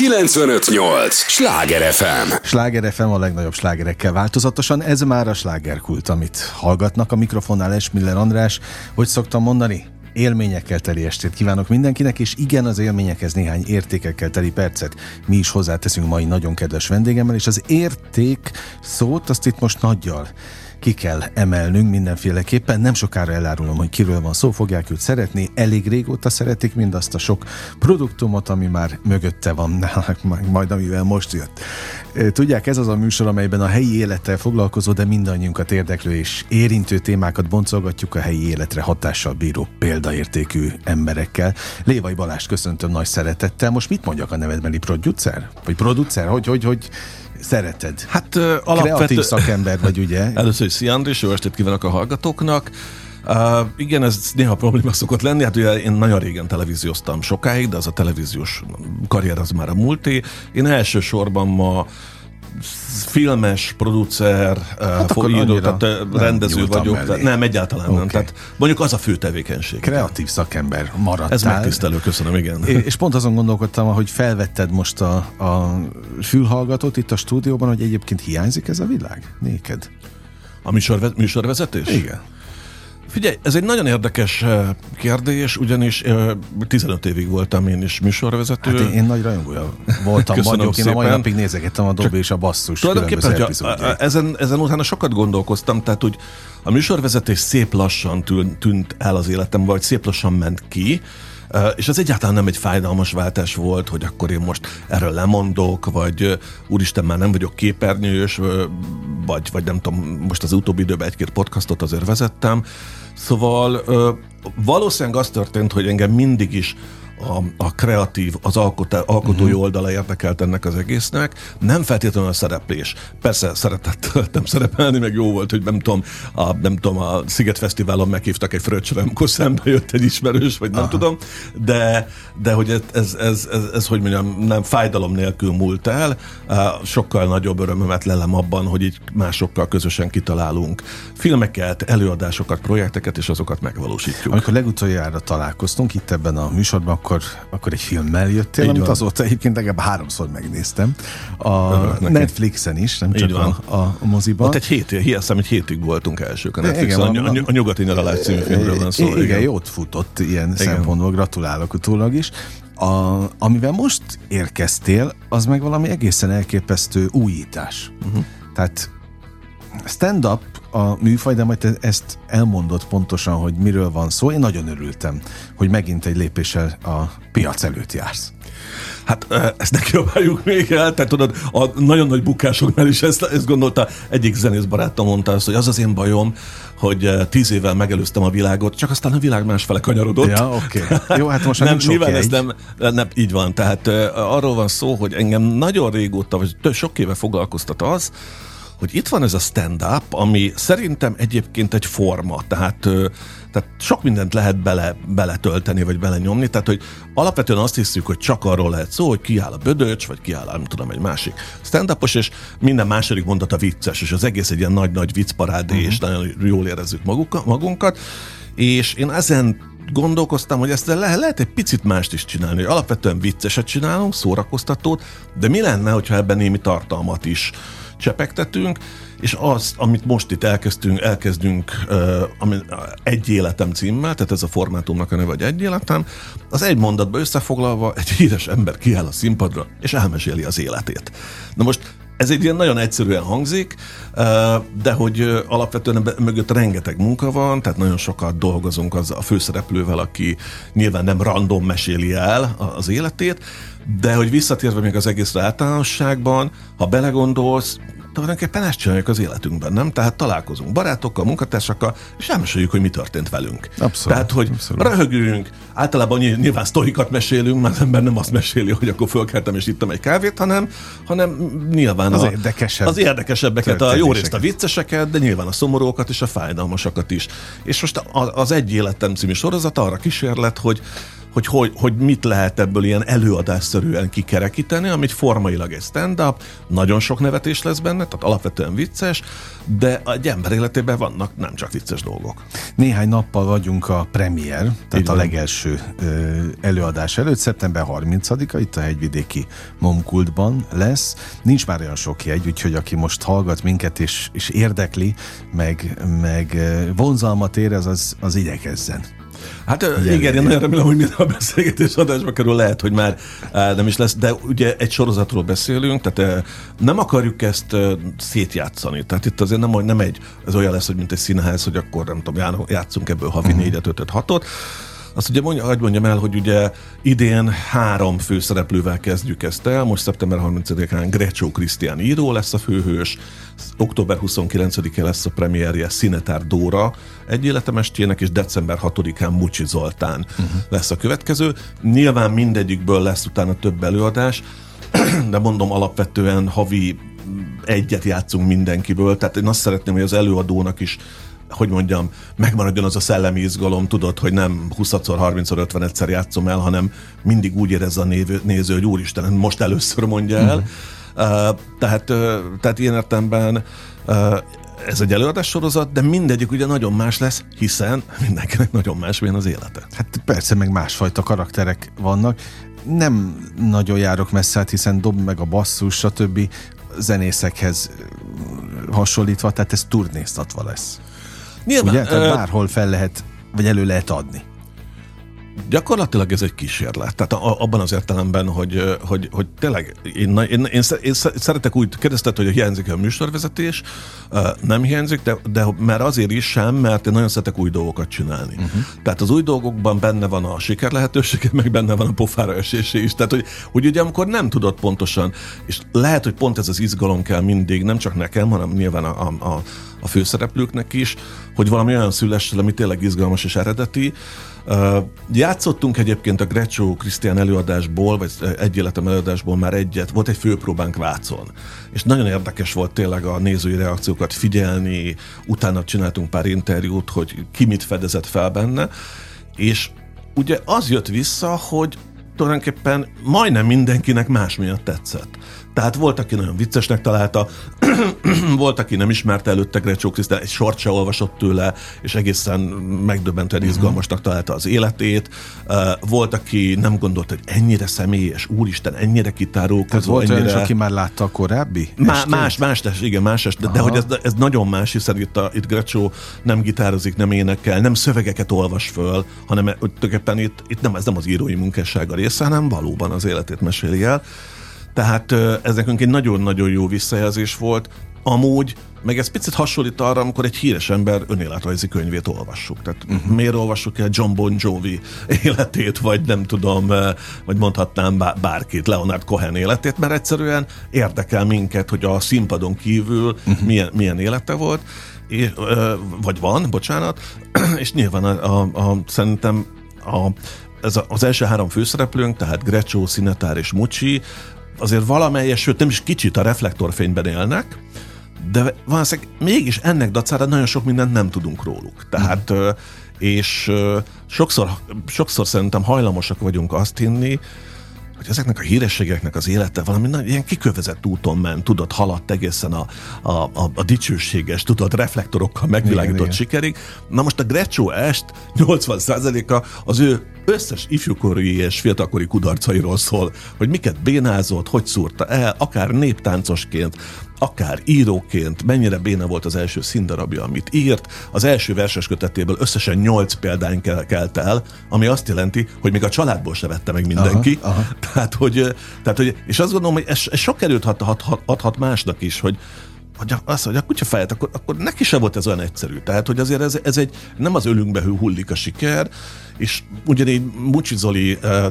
958! Sláger FM! Sláger FM a legnagyobb slágerekkel változatosan, ez már a slágerkult, amit hallgatnak a mikrofonnál Esmiller András. Hogy szoktam mondani? Élményekkel teli estét kívánok mindenkinek, és igen, az élményekhez néhány értékekkel teli percet mi is hozzáteszünk mai nagyon kedves vendégemmel, és az érték szót azt itt most nagyjal ki kell emelnünk mindenféleképpen. Nem sokára elárulom, hogy kiről van szó, fogják őt szeretni. Elég régóta szeretik mindazt a sok produktumot, ami már mögötte van, majd amivel most jött. Tudják, ez az a műsor, amelyben a helyi élettel foglalkozó, de mindannyiunkat érdeklő és érintő témákat boncolgatjuk a helyi életre hatással bíró példaértékű emberekkel. Lévai Balást köszöntöm nagy szeretettel. Most mit mondjak a nevedbeli producer? Vagy producer? Hogy, hogy, hogy szereted? Hát uh, alapvető... Kreatív szakember vagy, ugye? Először is szia Andris, jó estét kívánok a hallgatóknak. Uh, igen, ez néha probléma szokott lenni, hát ugye én nagyon régen televízióztam sokáig, de az a televíziós karrier az már a múlté. Én elsősorban ma filmes, producer, hát író, tehát rendező vagyok. Mellé. Nem, egyáltalán okay. nem. Tehát mondjuk az a fő tevékenység. Kreatív szakember maradtál. Ez megtisztelő, köszönöm, igen. És pont azon gondolkodtam, hogy felvetted most a, a fülhallgatót itt a stúdióban, hogy egyébként hiányzik ez a világ néked? A műsorve- műsorvezetés? Igen. Figyelj, ez egy nagyon érdekes eh, kérdés, ugyanis 15 évig voltam én is műsorvezető. Hát én, én nagy rajongója voltam, Köszönöm vagyok. Szépen. Én a mai napig nézegettem a Dobby és a basszus Tulajdonképpen, hogy ezen, ezen utána sokat gondolkoztam, tehát úgy a műsorvezetés szép lassan tűnt el az életem, vagy szép lassan ment ki, és ez egyáltalán nem egy fájdalmas váltás volt, hogy akkor én most erről lemondok, vagy úristen, már nem vagyok képernyős, vagy, vagy nem tudom, most az utóbbi időben egy-két podcastot azért vezettem. Szóval valószínűleg az történt, hogy engem mindig is a, a kreatív, az alkotó, alkotói uh-huh. oldala érdekelt ennek az egésznek, nem feltétlenül a szereplés. Persze szeretettem szerepelni, meg jó volt, hogy nem tudom, a, nem tudom, a Sziget Fesztiválon meghívtak egy fröccsre, amikor szembe jött egy ismerős, vagy nem Aha. tudom, de, de hogy ez, ez, ez, ez, ez, hogy mondjam, nem fájdalom nélkül múlt el, sokkal nagyobb örömömet lelem abban, hogy így másokkal közösen kitalálunk filmeket, előadásokat, projekteket, és azokat megvalósítjuk. Amikor legutoljára találkoztunk itt ebben a műsorban, akkor akkor, akkor egy filmmel jöttél, Így amit van. azóta egyébként legalább háromszor megnéztem. A Netflixen is, nem csak a, a moziban. Ott egy hét, hiszem, egy hétig voltunk elsők a Netflixen. Igen, a, a, a Nyugati Nyaralás című filmről van szó. Igen, igen, jót futott ilyen igen. szempontból, gratulálok utólag is. A, amivel most érkeztél, az meg valami egészen elképesztő újítás. Uh-huh. Tehát stand-up a műfaj, de majd ezt elmondott pontosan, hogy miről van szó. Én nagyon örültem, hogy megint egy lépéssel a piac előtt jársz. Hát ezt ne kiabáljuk még el, tehát tudod, a nagyon nagy bukásoknál is ezt, ezt gondolta, egyik zenész barátom mondta azt, hogy az az én bajom, hogy tíz évvel megelőztem a világot, csak aztán a világ másfele kanyarodott. Ja, oké. Okay. Jó, hát most nem, nyilván ez nem, nem, így van, tehát arról van szó, hogy engem nagyon régóta, vagy sok éve foglalkoztat az, hogy itt van ez a stand-up, ami szerintem egyébként egy forma, tehát, tehát sok mindent lehet bele, beletölteni, vagy belenyomni, tehát hogy alapvetően azt hiszük, hogy csak arról lehet szó, hogy kiáll a bödöcs, vagy kiáll, nem tudom, egy másik stand és minden második mondata vicces, és az egész egy ilyen nagy-nagy viccparádé, uh-huh. és nagyon jól érezzük maguk, magunkat, és én ezen gondolkoztam, hogy ezt le- lehet egy picit mást is csinálni, hogy alapvetően vicceset csinálunk, szórakoztatót, de mi lenne, hogyha ebben némi tartalmat is csepegtetünk, és az, amit most itt elkezdtünk, elkezdünk ami, egy életem címmel, tehát ez a formátumnak a neve, vagy egy életem, az egy mondatba összefoglalva egy híres ember kiáll a színpadra, és elmeséli az életét. Na most ez egy ilyen nagyon egyszerűen hangzik, de hogy alapvetően mögött rengeteg munka van, tehát nagyon sokat dolgozunk az a főszereplővel, aki nyilván nem random meséli el az életét, de hogy visszatérve még az egész általánosságban, ha belegondolsz, tulajdonképpen ezt csináljuk az életünkben, nem? Tehát találkozunk barátokkal, munkatársakkal, és elmeséljük, hogy mi történt velünk. Abszolút, Tehát, hogy abszolút. röhögünk, általában nyilván sztorikat mesélünk, mert az ember nem azt meséli, hogy akkor fölkeltem és ittam egy kávét, hanem, hanem nyilván az, a, érdekesebb az érdekesebbeket, a jó részt a vicceseket, de nyilván a szomorúakat és a fájdalmasakat is. És most az Egy Életem című sorozat arra kísérlet, hogy hogy, hogy, hogy mit lehet ebből ilyen előadásszerűen kikerekíteni, amit formailag egy stand-up, nagyon sok nevetés lesz benne, tehát alapvetően vicces, de egy ember életében vannak nem csak vicces dolgok. Néhány nappal vagyunk a premier, tehát a legelső ö, előadás előtt, szeptember 30-a, itt a hegyvidéki Momkultban lesz. Nincs már olyan sok jegy, úgyhogy aki most hallgat minket és, és érdekli, meg, meg vonzalmat érez, az, az igyekezzen. Hát Ugye, igen, én nagyon remélem, hogy minden a beszélgetés adásba kerül, lehet, hogy már nem is lesz, de ugye egy sorozatról beszélünk, tehát nem akarjuk ezt szétjátszani. Tehát itt azért nem, nem egy, ez olyan lesz, hogy mint egy színház, hogy akkor nem tudom, játszunk ebből havi uh-huh. négyet, ötöt, hatot, azt ugye mondja, hogy mondjam el, hogy ugye idén három főszereplővel kezdjük ezt el. Most szeptember 30-án Grecsó Krisztián író lesz a főhős, október 29-e lesz a premierje Szinetár Dóra egy életemestjének, és december 6-án Mucsi Zoltán uh-huh. lesz a következő. Nyilván mindegyikből lesz utána több előadás, de mondom alapvetően havi egyet játszunk mindenkiből, tehát én azt szeretném, hogy az előadónak is hogy mondjam, megmaradjon az a szellemi izgalom, tudod, hogy nem 20-szor, 30-szor, 50-szer játszom el, hanem mindig úgy érezze a néző, néző hogy úristen, most először mondja el. Uh-huh. Uh, tehát, uh, tehát ilyen értemben uh, ez egy előadás sorozat, de mindegyik ugye nagyon más lesz, hiszen mindenkinek nagyon más az élete. Hát persze, meg másfajta karakterek vannak. Nem nagyon járok messze, hát hiszen dob meg a basszus, stb. zenészekhez hasonlítva, tehát ez turnéztatva lesz. Nyilván, Ugye? Tehát bárhol fel lehet, vagy elő lehet adni. Gyakorlatilag ez egy kísérlet. Tehát a, abban az értelemben, hogy, hogy, hogy tényleg én, én, én, én szeretek úgy, kérdezted, hogy hiányzik a műsorvezetés, nem hiányzik, de, de mert azért is sem, mert én nagyon szeretek új dolgokat csinálni. Uh-huh. Tehát az új dolgokban benne van a siker lehetősége, meg benne van a pofára esése is. Tehát, hogy, hogy ugye amikor nem tudod pontosan, és lehet, hogy pont ez az izgalom kell mindig, nem csak nekem, hanem nyilván a, a, a főszereplőknek is, hogy valami olyan szülessen, ami tényleg izgalmas és eredeti, Uh, játszottunk egyébként a Grecsó Krisztián előadásból, vagy egy életem előadásból már egyet, volt egy főpróbánk Vácon, és nagyon érdekes volt tényleg a nézői reakciókat figyelni, utána csináltunk pár interjút, hogy ki mit fedezett fel benne, és ugye az jött vissza, hogy tulajdonképpen majdnem mindenkinek más miatt tetszett. Tehát volt, aki nagyon viccesnek találta, volt, aki nem ismerte előtte Grecsó Krisztán, egy sort se olvasott tőle, és egészen megdöbbentően mhm. izgalmasnak találta az életét. Volt, aki nem gondolt, hogy ennyire személyes, úristen, ennyire. Tehát volt ennyire... olyan aki már látta a korábbi Má, Más, más, más, igen, más est, de, de hogy ez, ez nagyon más, hiszen itt, a, itt Grecsó nem gitározik, nem énekel, nem szövegeket olvas föl, hanem tulajdonképpen itt, itt nem, ez nem az írói munkássága része, hanem valóban az életét meséli el. Tehát ez nekünk egy nagyon-nagyon jó visszajelzés volt. Amúgy, meg ez picit hasonlít arra, amikor egy híres ember önéletrajzi könyvét olvassuk. Tehát uh-huh. miért olvassuk el John Bon Jovi életét, vagy nem tudom, vagy mondhatnám bárkit, Leonard Cohen életét, mert egyszerűen érdekel minket, hogy a színpadon kívül uh-huh. milyen, milyen élete volt, és, vagy van, bocsánat, és nyilván a, a, a, szerintem a, ez a, az első három főszereplőnk, tehát Grecsó, Szinetár és Mucsi, azért valamelyes, sőt nem is kicsit a reflektorfényben élnek, de valószínűleg mégis ennek dacára nagyon sok mindent nem tudunk róluk. Tehát, és sokszor, sokszor szerintem hajlamosak vagyunk azt hinni, hogy ezeknek a hírességeknek az élete valami nagy, ilyen kikövezett úton ment, tudod, haladt egészen a, a, a, a dicsőséges, tudod, reflektorokkal megvilágított igen, sikerig. Na most a Grecsó est 80%-a az ő összes ifjúkori és fiatalkori kudarcairól szól, hogy miket bénázott, hogy szúrta el, akár néptáncosként, akár íróként, mennyire béna volt az első színdarabja, amit írt. Az első verses kötetéből összesen nyolc példány kelt el, ami azt jelenti, hogy még a családból se vette meg mindenki. Aha, aha. Tehát, hogy, tehát, hogy, és azt gondolom, hogy ez, ez sok erőt adhat, adhat másnak is, hogy hogy azt, hogy a kutya fejet, akkor, akkor neki sem volt ez olyan egyszerű. Tehát, hogy azért ez, ez egy, nem az ölünkbe hullik a siker, és ugyanígy Mucsi Zoli eh,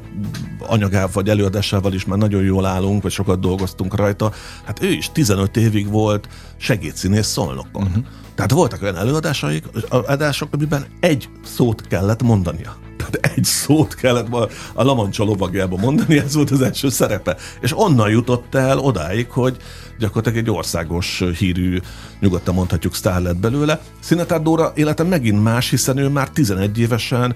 anyagával vagy előadásával is már nagyon jól állunk, vagy sokat dolgoztunk rajta. Hát ő is 15 évig volt segédszínész szolnokon. Uh-huh. Tehát voltak olyan előadásaik, adások, amiben egy szót kellett mondania. Egy szót kellett a Lamancsa lovagjába mondani, ez volt az első szerepe. És onnan jutott el odáig, hogy gyakorlatilag egy országos hírű, nyugodtan mondhatjuk sztár lett belőle. Szinetár Dóra élete megint más, hiszen ő már 11 évesen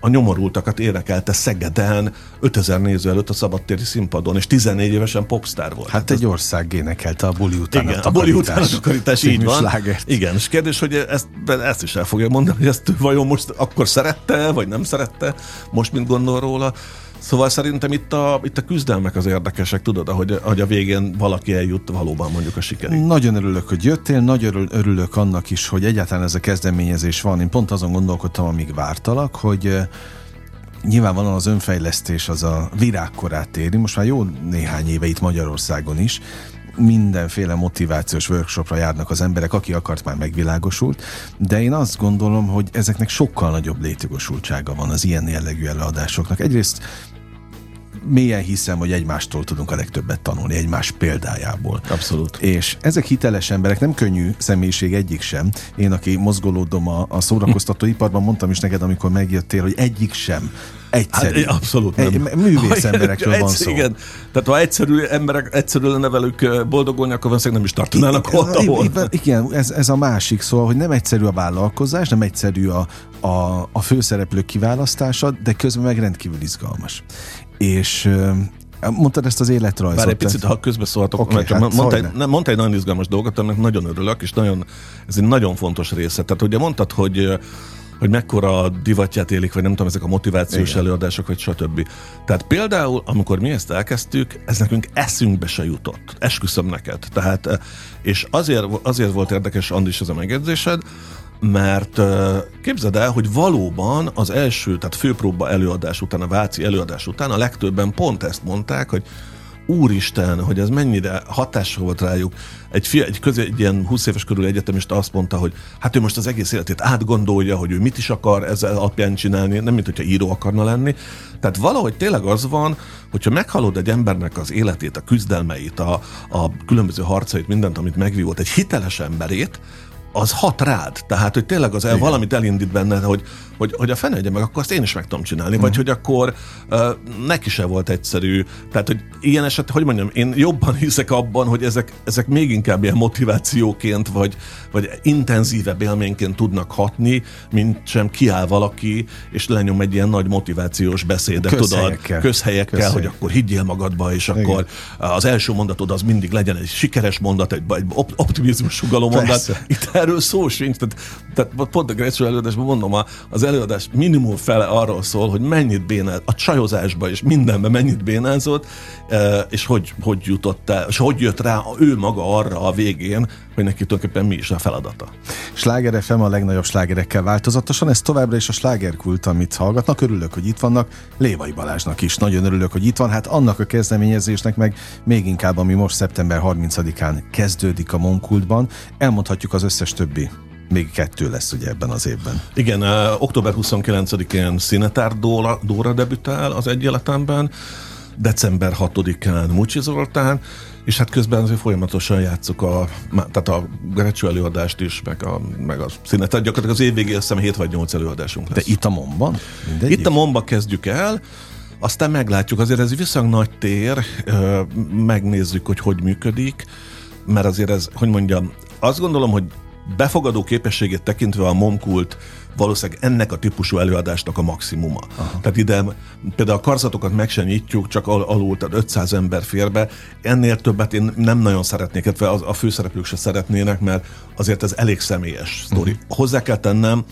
a nyomorultakat énekelte Szegeden 5000 néző előtt a szabadtéri színpadon, és 14 évesen popstar volt. Hát egy ország énekelte a buli után Igen, a a buli után a takarítás, így van. slágert. Igen, és kérdés, hogy ezt, ezt is el fogja mondani, hogy ezt vajon most akkor szerette, vagy nem szerette, most mint gondol róla. Szóval szerintem itt a, itt a küzdelmek az érdekesek, tudod, ahogy, ahogy a végén valaki eljut valóban mondjuk a sikerig. Nagyon örülök, hogy jöttél, nagyon örül- örülök annak is, hogy egyáltalán ez a kezdeményezés van. Én pont azon gondolkodtam, amíg vártalak, hogy nyilvánvalóan az önfejlesztés az a virágkorát éri, most már jó néhány éve itt Magyarországon is, mindenféle motivációs workshopra járnak az emberek, aki akart már megvilágosult, de én azt gondolom, hogy ezeknek sokkal nagyobb létjogosultsága van az ilyen jellegű előadásoknak. Egyrészt mélyen hiszem, hogy egymástól tudunk a legtöbbet tanulni, egymás példájából. Abszolút. És ezek hiteles emberek, nem könnyű személyiség egyik sem. Én, aki mozgolódom a, a szórakoztató iparban, mondtam is neked, amikor megjöttél, hogy egyik sem egyszerű. Hát, abszolút nem. Egy, művész emberekről van szó. Igen. Tehát ha egyszerű emberek, egyszerű lenne velük boldogulni, akkor valószínűleg nem is tartanának ott, ahol. Igen, igen ez, ez a másik szó, hogy nem egyszerű a vállalkozás, nem egyszerű a, a, a főszereplők kiválasztása, de közben meg rendkívül izgalmas. És mondtad ezt az életrajzot. Bár egy picit, ha közbeszólhatok, Oké, okay, hát mondta, egy, nem, mondta egy nagyon izgalmas dolgot, aminek nagyon örülök, és nagyon, ez egy nagyon fontos része. Tehát ugye mondtad, hogy hogy mekkora divatját élik, vagy nem tudom, ezek a motivációs Igen. előadások, vagy stb. Tehát például, amikor mi ezt elkezdtük, ez nekünk eszünkbe se jutott. Esküszöm neked. Tehát, eh, és azért, azért volt érdekes, Andis, ez a megjegyzésed, mert ö, képzeld el, hogy valóban az első, tehát főpróba előadás után, a Váci előadás után a legtöbben pont ezt mondták, hogy úristen, hogy ez mennyire hatással volt rájuk. Egy, fia, egy, közé, egy ilyen 20 éves körül egyetemista azt mondta, hogy hát ő most az egész életét átgondolja, hogy ő mit is akar ezzel alapján csinálni, nem mint hogyha író akarna lenni. Tehát valahogy tényleg az van, hogyha meghallod egy embernek az életét, a küzdelmeit, a, a különböző harcait, mindent, amit megvívott, egy hiteles emberét, az hat rád. Tehát, hogy tényleg az el, valamit elindít benne, hogy, hogy, hogy a fene egye meg, akkor azt én is meg tudom csinálni. Vagy hogy akkor uh, neki se volt egyszerű. Tehát, hogy ilyen eset, hogy mondjam, én jobban hiszek abban, hogy ezek, ezek még inkább ilyen motivációként, vagy, vagy intenzívebb élményként tudnak hatni, mint sem kiáll valaki, és lenyom egy ilyen nagy motivációs beszédet, tudod, Közhelyekkel. közhelyekkel, Közhelyek. hogy akkor higgyél magadba, és akkor az első mondatod az mindig legyen egy sikeres mondat, egy, egy op- optimizmus sugaló mondat. Persze. Itt erről szó sincs. Tehát, tehát pont a Gretchen előadásban mondom, az előadás minimum fele arról szól, hogy mennyit bénál, a csajozásba és mindenben mennyit bénázott, eh, és hogy, hogy jutott el, és hogy jött rá ő maga arra a végén, hogy neki tulajdonképpen mi is a feladata. Sláger FM a legnagyobb slágerekkel változatosan, ez továbbra is a slágerkult, amit hallgatnak. Örülök, hogy itt vannak. Lévai Balázsnak is nagyon örülök, hogy itt van. Hát annak a kezdeményezésnek meg még inkább, ami most szeptember 30-án kezdődik a Monkultban. Elmondhatjuk az összes többi. Még kettő lesz ugye ebben az évben. Igen, uh, október 29-én Színetár Dóra, Dóra debütál az egy életemben, december 6-án Mucsi Zoltán, és hát közben azért folyamatosan játszuk a, tehát a Grecső előadást is, meg a, meg a színet. Gyakorlatilag az év végén azt hiszem 7 vagy 8 előadásunk De lesz. itt a Momban? Mindegyik? Itt a Momba kezdjük el, aztán meglátjuk, azért ez viszonylag nagy tér, megnézzük, hogy hogy működik, mert azért ez, hogy mondjam, azt gondolom, hogy befogadó képességét tekintve a Momkult valószínűleg ennek a típusú előadásnak a maximuma. Aha. Tehát ide például a karzatokat meg sem nyitjuk, csak al- alul, tehát 500 ember fér be. Ennél többet én nem nagyon szeretnék, illetve az- a főszereplők se szeretnének, mert azért ez elég személyes sztori. Uh-huh. Hozzá kell tennem,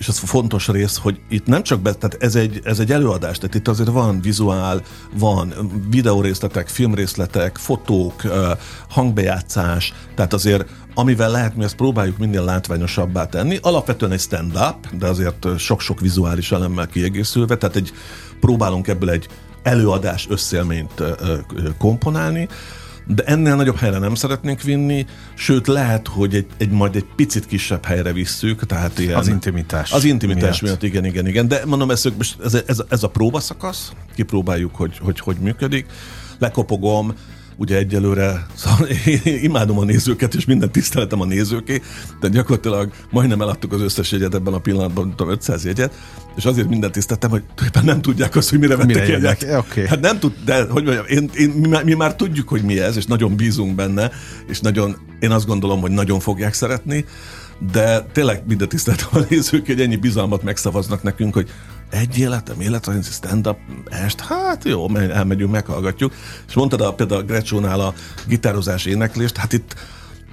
és ez fontos rész, hogy itt nem csak be, tehát ez egy, ez egy előadás, tehát itt azért van vizuál, van videórészletek, filmrészletek, fotók, hangbejátszás, tehát azért amivel lehet, mi ezt próbáljuk minél látványosabbá tenni. Alapvetően egy stand-up, de azért sok-sok vizuális elemmel kiegészülve, tehát egy, próbálunk ebből egy előadás összélményt komponálni, de ennél nagyobb helyre nem szeretnénk vinni, sőt lehet, hogy egy, egy majd egy picit kisebb helyre visszük, tehát ilyen... Az intimitás Az intimitás miatt. miatt, igen, igen, igen. De mondom, ez, ez, ez, ez a próbaszakasz, kipróbáljuk, hogy, hogy hogy működik. Lekopogom, ugye egyelőre, szóval én imádom a nézőket, és minden tiszteletem a nézőké, de gyakorlatilag majdnem eladtuk az összes jegyet ebben a pillanatban, nem tudom, 500 jegyet, és azért minden tiszteltem, hogy tulajdonképpen nem tudják azt, hogy mire vettek Mire jegyet. jönnek, oké. Hát nem tud, de hogy mondjam, én, én, mi, már, mi már tudjuk, hogy mi ez, és nagyon bízunk benne, és nagyon, én azt gondolom, hogy nagyon fogják szeretni, de tényleg minden tiszteltem a nézők, hogy ennyi bizalmat megszavaznak nekünk, hogy egy életem, életrajzi stand-up est, hát jó, elmegyünk, meghallgatjuk. És mondtad a, például a Grecsónál a gitározás éneklést, hát itt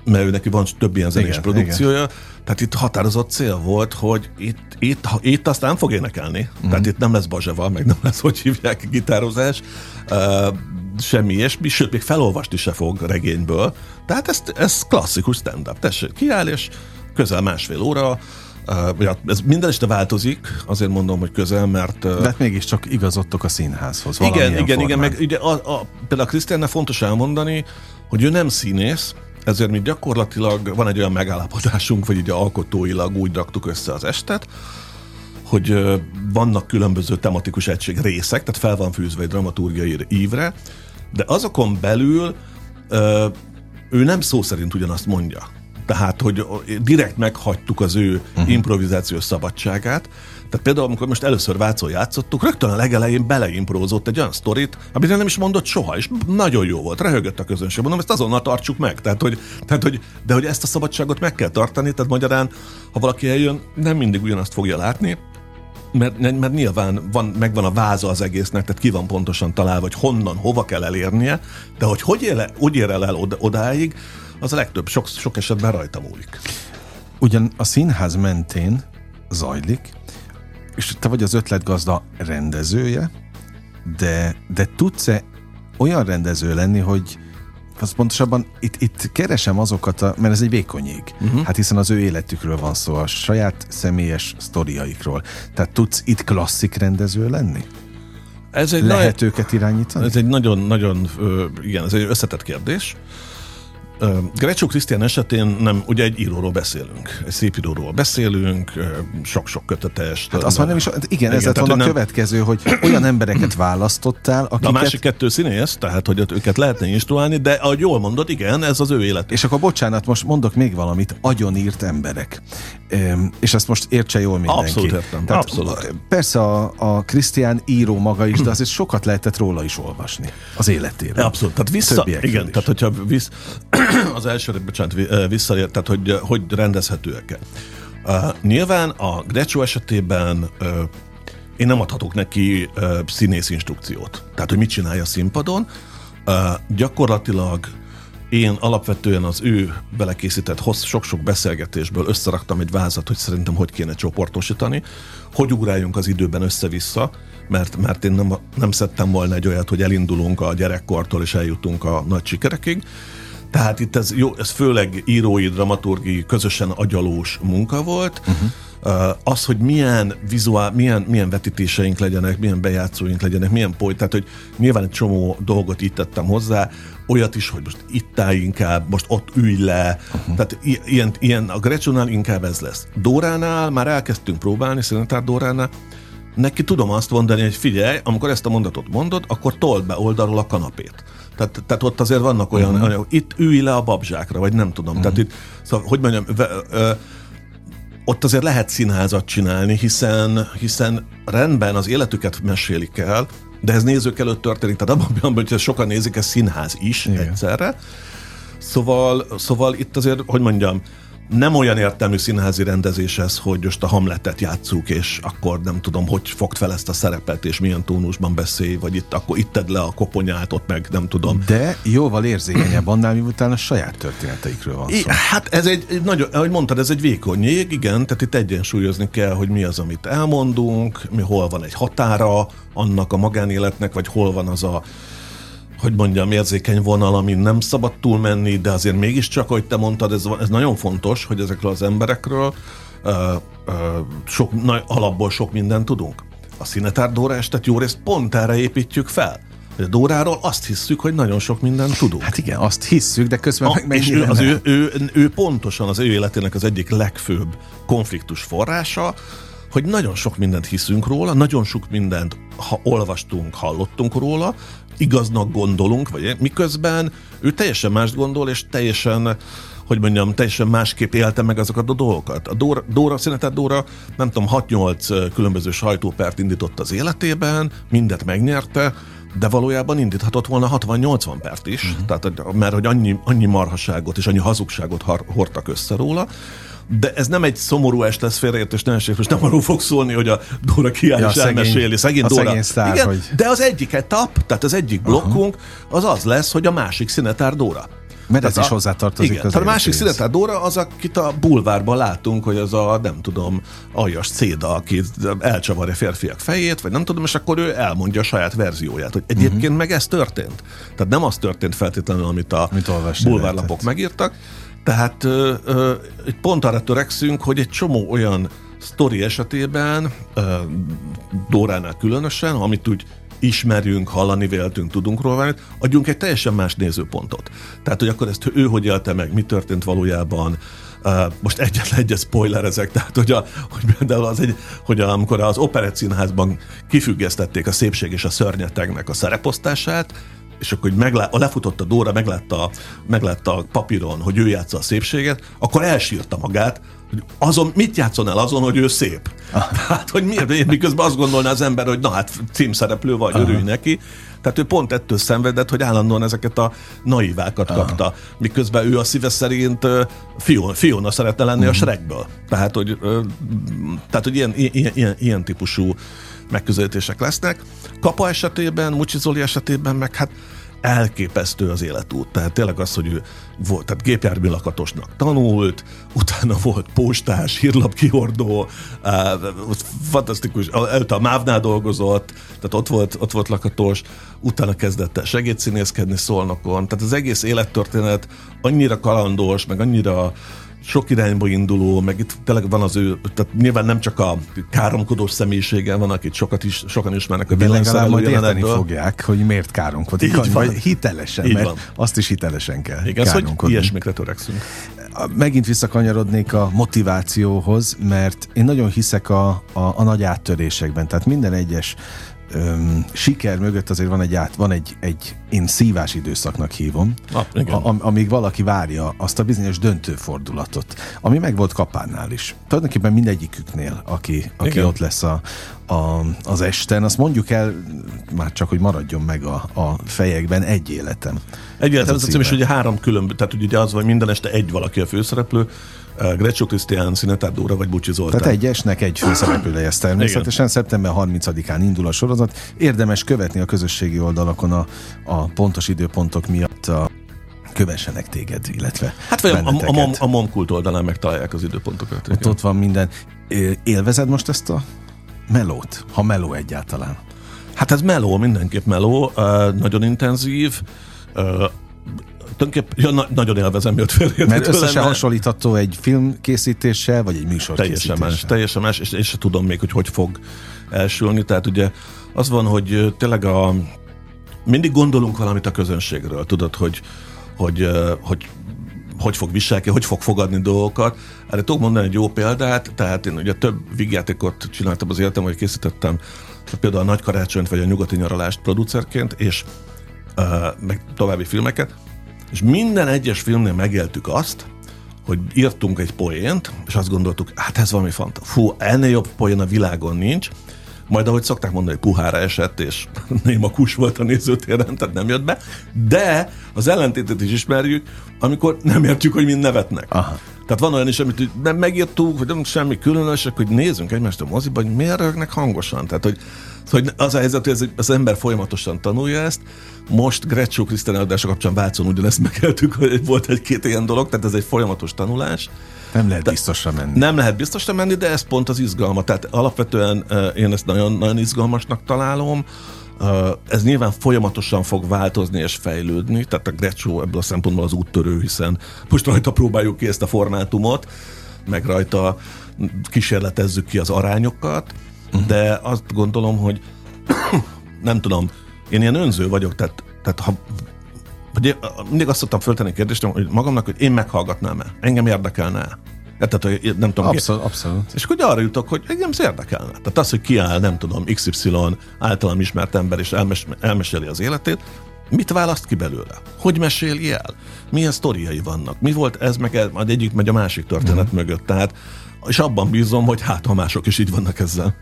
mert ő neki van több ilyen zenés igen, produkciója, igen. tehát itt határozott cél volt, hogy itt, itt, itt azt nem fog énekelni, mm. tehát itt nem lesz bazseva, meg nem lesz, hogy hívják, gitározás, uh, semmi ilyesmi, sőt, még felolvasti se fog regényből, tehát ez, ez klasszikus stand-up, tessék, kiáll, és közel másfél óra, Uh, ez minden este változik, azért mondom, hogy közel, mert... Uh, De hát mégiscsak igazodtok a színházhoz. Igen, igen, formán. igen, meg ugye a, a, például a Krisztiánnak fontos elmondani, hogy ő nem színész, ezért mi gyakorlatilag van egy olyan megállapodásunk, vagy így alkotóilag úgy raktuk össze az estet, hogy vannak különböző tematikus egység részek, tehát fel van fűzve egy dramaturgiai ívre, de azokon belül ő nem szó szerint ugyanazt mondja. Tehát, hogy direkt meghagytuk az ő uh-huh. improvizációs szabadságát. Tehát például, amikor most először Vácon játszottuk, rögtön a legelején beleimprovizott egy olyan sztorit, amit nem is mondott soha, és nagyon jó volt, rehögött a közönség. Mondom, ezt azonnal tartsuk meg. Tehát, hogy, tehát, hogy, de hogy ezt a szabadságot meg kell tartani, tehát magyarán, ha valaki eljön, nem mindig ugyanazt fogja látni, mert, mert nyilván van, megvan a váza az egésznek, tehát ki van pontosan találva, hogy honnan, hova kell elérnie, de hogy hogy, éle, hogy ér el, el od, odáig, az a legtöbb, sok, sok esetben rajta múlik. Ugyan a színház mentén zajlik, és te vagy az ötletgazda rendezője, de, de tudsz-e olyan rendező lenni, hogy az pontosabban itt, itt keresem azokat, a, mert ez egy vékony ég. Uh-huh. Hát hiszen az ő életükről van szó, a saját személyes sztoriaikról. Tehát tudsz itt klasszik rendező lenni? Ez egy Lehet nagy, őket irányítani? Ez egy nagyon-nagyon, igen, ez egy összetett kérdés. Grecsó Krisztián esetén nem, ugye egy íróról beszélünk, egy szép íróról beszélünk, sok-sok kötetes. Hát azt már nem is, igen, igen ez lett volna a nem... következő, hogy olyan embereket választottál, akiket... De a másik kettő színész, tehát hogy őket lehetne instruálni, de ahogy jól mondod, igen, ez az ő élet. És akkor bocsánat, most mondok még valamit, agyonírt emberek. És ezt most értse jól mindenki. Abszolút értem, Tehát abszolút. Persze a, a Krisztián író maga is, de azért sokat lehetett róla is olvasni az életében. Abszolút, tehát vissza, igen, tehát hogyha visz, az elsőre, bocsánat, visszaért, tehát hogy, hogy rendezhetőek-e. Uh, nyilván a Grecsó esetében uh, én nem adhatok neki uh, színész instrukciót. Tehát, hogy mit csinálja a színpadon. Uh, gyakorlatilag én alapvetően az ő belekészített hossz, sok-sok beszélgetésből összeraktam egy vázat, hogy szerintem hogy kéne csoportosítani, hogy ugráljunk az időben össze-vissza, mert, mert én nem, nem szedtem volna egy olyat, hogy elindulunk a gyerekkortól és eljutunk a nagy sikerekig, tehát itt ez, jó, ez főleg írói, dramaturgi, közösen agyalós munka volt. Uh-huh. Az, hogy milyen vizuál, milyen, milyen vetítéseink legyenek, milyen bejátszóink legyenek, milyen poly, tehát hogy nyilván egy csomó dolgot itt tettem hozzá, olyat is, hogy most itt áll inkább, most ott ülj le, uh-huh. tehát ilyen, ilyen a Grecsónál inkább ez lesz. Dóránál már elkezdtünk próbálni, Szenetár Dóránál, neki tudom azt mondani, hogy figyelj, amikor ezt a mondatot mondod, akkor told be oldalról a kanapét. Tehát, tehát ott azért vannak olyan, uh-huh. olyan, itt ülj le a babzsákra, vagy nem tudom. Uh-huh. Tehát itt, szóval, hogy mondjam, ve, ö, ott azért lehet színházat csinálni, hiszen, hiszen rendben az életüket mesélik el, de ez nézők előtt történik, tehát abban, hogy sokan nézik, ez színház is Igen. egyszerre. Szóval, szóval itt azért, hogy mondjam, nem olyan értelmű színházi rendezés ez, hogy most a Hamletet játsszuk, és akkor nem tudom, hogy fogd fel ezt a szerepet, és milyen tónusban beszélj, vagy itt akkor itt tedd le a koponyát, ott meg nem tudom. De jóval érzékenyebb annál, miután a saját történeteikről van szó. Hát ez egy, egy nagyon, ahogy mondtad, ez egy vékony jég, igen, tehát itt egyensúlyozni kell, hogy mi az, amit elmondunk, mi hol van egy határa annak a magánéletnek, vagy hol van az a hogy mondjam, érzékeny vonal, amin nem szabad túlmenni, de azért mégiscsak, ahogy te mondtad, ez, ez nagyon fontos, hogy ezekről az emberekről uh, uh, sok, na, alapból sok mindent tudunk. A Színetár Dóra estet jó részt pont erre építjük fel. A Dóráról azt hisszük, hogy nagyon sok mindent tudunk. Hát igen, azt hisszük, de közben a, meg És ő, az ő, ő, ő pontosan az ő életének az egyik legfőbb konfliktus forrása, hogy nagyon sok mindent hiszünk róla, nagyon sok mindent ha olvastunk, hallottunk róla, igaznak gondolunk, vagy miközben ő teljesen mást gondol, és teljesen hogy mondjam, teljesen másképp élte meg azokat a dolgokat. A Dóra, Dóra szünetet Dóra, nem tudom, 6-8 különböző sajtópert indított az életében, mindet megnyerte, de valójában indíthatott volna 60-80 pert is, uh-huh. tehát, mert hogy annyi, annyi marhaságot és annyi hazugságot hordtak össze róla, de ez nem egy szomorú est lesz félreértés, nem esik, most nem arról fog szólni, hogy a Dóra kiáll ja, és szegény, elmeséli. Szegény a Dóra. Szegény sztár, Igen, hogy... de az egyik etap, tehát az egyik blokkunk, az az lesz, hogy a másik színetár Dóra. Mert ez is hozzátartozik igen, az tehát a másik színetár Dóra az, akit a bulvárban látunk, hogy az a, nem tudom, aljas céda, aki elcsavarja férfiak fejét, vagy nem tudom, és akkor ő elmondja a saját verzióját, hogy egyébként uh-huh. meg ez történt. Tehát nem az történt feltétlenül, amit a amit bulvárlapok megírtak, tehát ö, ö, pont arra törekszünk, hogy egy csomó olyan sztori esetében, ö, Dóránál különösen, amit úgy ismerjünk, hallani véltünk, tudunk róla valamit, adjunk egy teljesen más nézőpontot. Tehát, hogy akkor ezt ő hogy élte meg, mi történt valójában, most egyetlen egyet spoiler ezek, tehát hogy, a, hogy például az egy, hogy amikor az Operett Színházban kifüggesztették a szépség és a szörnyetegnek a szereposztását, és akkor hogy meglá- a lefutott a Dóra, meglátta, meglátta a papíron, hogy ő játsza a szépséget, akkor elsírta magát, hogy azon, mit játszon el azon, hogy ő szép? Ah. Tehát, hogy miért, miközben azt gondolná az ember, hogy na hát címszereplő vagy, örülj neki. Tehát ő pont ettől szenvedett, hogy állandóan ezeket a naivákat Aha. kapta, miközben ő a szíve szerint Fiona, Fiona szeretne lenni uh-huh. a mhm. Shrekből. Tehát, hogy, tehát, hogy ilyen, ilyen, ilyen, ilyen típusú megközelítések lesznek. Kapa esetében, Mucsi Zoli esetében meg hát elképesztő az életút. Tehát tényleg az, hogy ő volt, tehát gépjármű lakatosnak tanult, utána volt postás, hírlapkihordó, fantasztikus, előtte a Mávnál dolgozott, tehát ott volt, ott volt lakatos, utána kezdett el segédszínészkedni szolnokon, tehát az egész élettörténet annyira kalandos, meg annyira sok irányba induló, meg itt tényleg van az ő, tehát nyilván nem csak a káromkodós személyisége van, akit sokat is, sokan ismernek a legalább majd érteni fogják, hogy miért káromkodik, Így vagy hitelesen, Így mert van. azt is hitelesen kell Igen, szóval hogy ilyesmikre törekszünk. Megint visszakanyarodnék a motivációhoz, mert én nagyon hiszek a, a, a nagy áttörésekben, tehát minden egyes öm, siker mögött azért van egy, át, van egy, egy én szívás időszaknak hívom, ah, a, amíg valaki várja azt a bizonyos döntőfordulatot, ami meg volt Kapánnál is. Tulajdonképpen mindegyiküknél, aki, aki ott lesz a, a, az esten, azt mondjuk el, már csak, hogy maradjon meg a, a fejekben egy életem. Egy életem, ez a cím, és ugye három különböző, tehát ugye az, hogy minden este egy valaki a főszereplő, Grecsó Krisztián, Szinetár Dóra vagy Bucsi Zoltán. Tehát egy esnek egy főszereplő lesz természetesen. Igen. Szeptember 30-án indul a sorozat. Érdemes követni a közösségi oldalakon a, a pontos időpontok miatt a kövessenek téged, illetve Hát vagy a, a, a, a Momkult oldalán megtalálják az időpontokat. Ott, ott van minden. Élvezed most ezt a melót? Ha meló egyáltalán. Hát ez meló, mindenképp meló, uh, nagyon intenzív, uh, tulajdonképpen ja, na, nagyon élvezem, miatt félérthető Mert összesen hasonlítható egy filmkészítéssel, vagy egy műsor Teljesen más, teljesen más, és sem tudom még, hogy hogy fog elsülni. Tehát ugye az van, hogy tényleg a mindig gondolunk valamit a közönségről, tudod, hogy, hogy, hogy hogy fog viselni, hogy fog fogadni dolgokat. Erre tudok mondani egy jó példát, tehát én ugye több vígjátékot csináltam az életem, hogy készítettem például a Nagy Karácsonyt vagy a Nyugati Nyaralást producerként, és meg további filmeket, és minden egyes filmnél megéltük azt, hogy írtunk egy poént, és azt gondoltuk, hát ez valami fanta. Fú, ennél jobb poén a világon nincs. Majd ahogy szokták mondani, puhára esett, és néma kus volt a nézőtéren, tehát nem jött be. De az ellentétet is ismerjük, amikor nem értjük, hogy mind nevetnek. Aha. Tehát van olyan is, amit nem megírtuk, hogy nem semmi különös, hogy nézzünk egymást a moziba, hogy miért rögnek hangosan. Tehát, hogy Szóval az a helyzet, hogy az ember folyamatosan tanulja ezt. Most Grecsó Krisztán eladása kapcsán Vácon ugyanezt megéltük, hogy volt egy-két ilyen dolog, tehát ez egy folyamatos tanulás. Nem lehet biztosra menni. Nem lehet biztosra menni, de ez pont az izgalma. Tehát alapvetően én ezt nagyon, nagyon izgalmasnak találom. Ez nyilván folyamatosan fog változni és fejlődni, tehát a Grecsó ebből a szempontból az úttörő, hiszen most rajta próbáljuk ki ezt a formátumot, meg rajta kísérletezzük ki az arányokat, uh-huh. de azt gondolom, hogy nem tudom, én ilyen önző vagyok, tehát, tehát ha vagy mindig azt szoktam föltenni kérdést, hogy magamnak, hogy én meghallgatnám-e, engem érdekelne tehát, hogy nem tudom. Abszolút, abszolút. És akkor arra jutok, hogy engem ez érdekelne. Tehát az, hogy kiáll, nem tudom, XY általam ismert ember, és elmes, elmeséli az életét, mit választ ki belőle? Hogy meséli el? Milyen sztoriai vannak? Mi volt ez, meg ez, majd egyik megy a másik történet mm. mögött. Tehát, és abban bízom, hogy hát, ha mások is így vannak ezzel.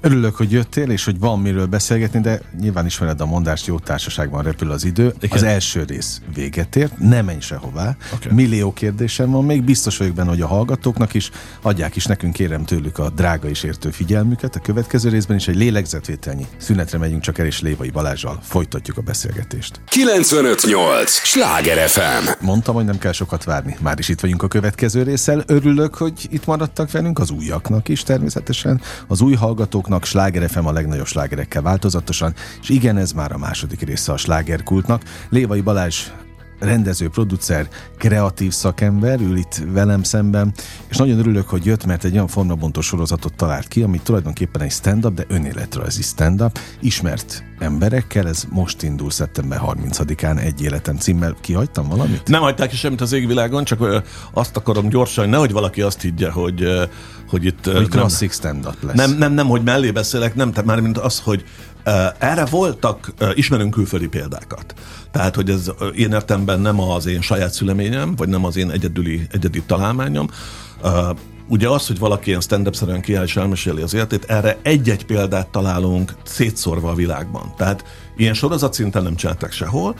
Örülök, hogy jöttél, és hogy van miről beszélgetni, de nyilván ismered a mondást, jó társaságban repül az idő. Igen. Az első rész véget ért, ne menj sehová. Okay. Millió kérdésem van még, biztos vagyok benne, hogy a hallgatóknak is adják is nekünk, kérem tőlük a drága és értő figyelmüket. A következő részben is egy lélegzetvételnyi szünetre megyünk csak el, és Lévai Balázsjal folytatjuk a beszélgetést. 958! Sláger FM! Mondtam, hogy nem kell sokat várni. Már is itt vagyunk a következő résszel. Örülök, hogy itt maradtak velünk, az újaknak is természetesen, az új hallgatóknak, Sláger FM a legnagyobb slágerekkel változatosan, és igen, ez már a második része a slágerkultnak. Lévai Balázs rendező, producer, kreatív szakember ül itt velem szemben, és nagyon örülök, hogy jött, mert egy olyan formabontó sorozatot talált ki, ami tulajdonképpen egy stand-up, de önéletrajzi stand-up, ismert emberekkel, ez most indul szeptember 30-án egy életem címmel. Kihagytam valamit? Nem hagyták ki semmit az égvilágon, csak azt akarom gyorsan, nehogy valaki azt higgye, hogy hogy itt... Hogy klasszik stand-up lesz. Nem, nem, nem, hogy mellé beszélek, nem, tehát már mint az, hogy erre voltak, ismerünk külföldi példákat. Tehát, hogy ez én értemben nem az én saját szüleményem, vagy nem az én egyedüli, egyedi találmányom. Ugye az, hogy valaki ilyen stand-up szerűen kiáll és elmeséli az életét, erre egy-egy példát találunk szétszórva a világban. Tehát ilyen sorozat szinten nem csináltak sehol.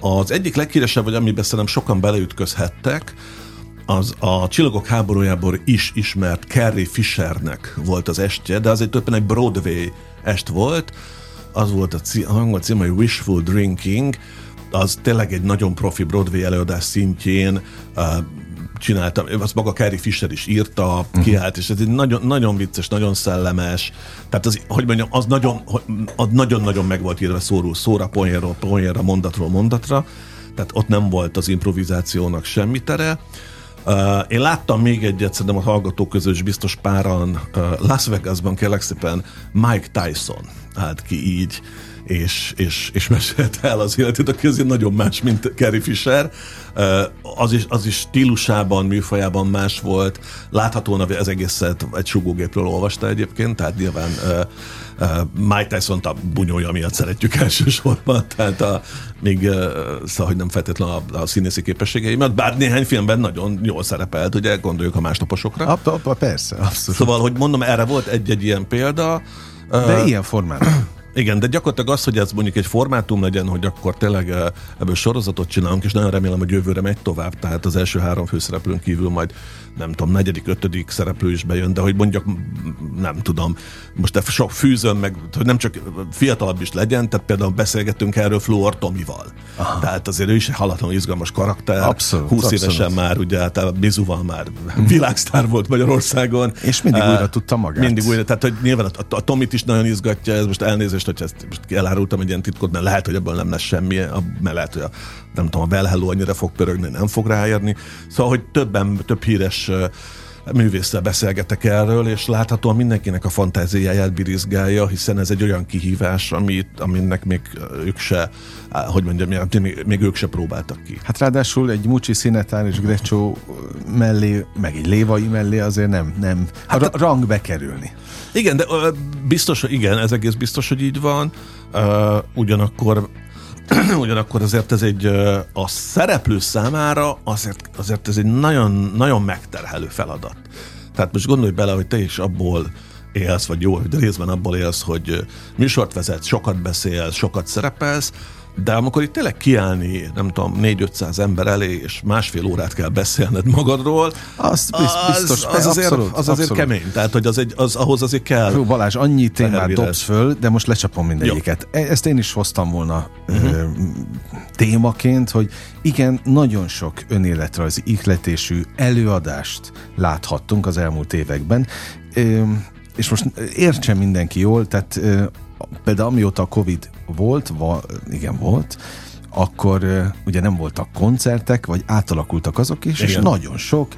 Az egyik leghíresebb, vagy amiben szerintem sokan beleütközhettek, az a Csillagok háborújából is ismert Carrie Fishernek volt az estje, de az egy többen egy Broadway est volt, az volt a, cí- a angol cím, hogy Wishful Drinking, az tényleg egy nagyon profi Broadway előadás szintjén uh, csináltam, azt maga Carrie Fisher is írta, uh-huh. kiállt, és ez egy nagyon, nagyon vicces, nagyon szellemes, tehát az, hogy mondjam, az nagyon, az nagyon-nagyon meg volt írva szóról szóra, poénról, poénra, mondatról mondatra, tehát ott nem volt az improvizációnak semmi tere. Uh, én láttam még egyet, szerintem a hallgatók közül is biztos páran uh, Las Vegasban kérlek szépen Mike Tyson állt ki így, és, és, és mesélte el az életét, aki azért nagyon más, mint Carrie Fisher. Uh, az is, az is stílusában, műfajában más volt. Láthatóan az egészet egy sugógépről olvasta egyébként, tehát nyilván uh, Mike tyson a bunyója miatt szeretjük elsősorban, tehát a, még szóval, hogy nem feltétlenül a, a színészi képességei miatt, bár néhány filmben nagyon jól szerepelt, ugye gondoljuk a másnaposokra. Apa, apa, persze, abszolút. Szóval, hogy mondom, erre volt egy-egy ilyen példa. De uh, ilyen formában. Igen, de gyakorlatilag az, hogy ez mondjuk egy formátum legyen, hogy akkor tényleg ebből sorozatot csinálunk, és nagyon remélem, hogy jövőre megy tovább, tehát az első három főszereplőn kívül majd nem tudom, negyedik, ötödik szereplő is bejön, de hogy mondjak, nem tudom, most sok fűzön meg, hogy nem csak fiatalabb is legyen, tehát például beszélgettünk erről Fluor Tomival. Aha. Tehát azért ő is egy halatlanul izgalmas karakter. Abszolút. 20 abszolút. évesen már, ugye, a Bizuval már hmm. világsztár volt Magyarországon. És mindig uh, újra tudta magát. Mindig újra, tehát hogy nyilván a, a, a Tomit is nagyon izgatja, ez most elnézést, hogy ezt most elárultam egy ilyen titkot, mert lehet, hogy ebből nem lesz semmi, mert lehet, hogy a nem tudom, a Well Hello annyira fog pörögni, nem fog ráérni. Szóval, hogy többen, több híres művésszel beszélgetek erről, és láthatóan mindenkinek a fantáziáját birizgálja, hiszen ez egy olyan kihívás, amit, aminek még ők se, hogy mondjam, még, még ők se próbáltak ki. Hát ráadásul egy Mucsi Szinetár és Grecsó mellé, meg egy Lévai mellé azért nem, nem hát, a rang bekerülni. Igen, de biztos, hogy igen, ez egész biztos, hogy így van. Ugyanakkor ugyanakkor azért ez egy a szereplő számára azért, azért ez egy nagyon, nagyon megterhelő feladat. Tehát most gondolj bele, hogy te is abból élsz, vagy jó, de részben abból élsz, hogy műsort vezetsz, sokat beszélsz, sokat szerepelsz, de amikor itt tényleg kiállni, nem tudom, 4-500 ember elé, és másfél órát kell beszélned magadról, az, biztos, az, az, azért, abszolút, az azért abszolút. kemény. Tehát, hogy az egy, az, ahhoz azért kell. Jó, Balázs, annyi témát dobsz föl, de most lecsapom mindegyiket. Jó. E- ezt én is hoztam volna uh-huh. ö, témaként, hogy igen, nagyon sok önéletrajzi ihletésű előadást láthattunk az elmúlt években, ö, és most értsen mindenki jól, tehát például amióta a Covid volt, va, igen volt, akkor ugye nem voltak koncertek, vagy átalakultak azok is, igen. és nagyon sok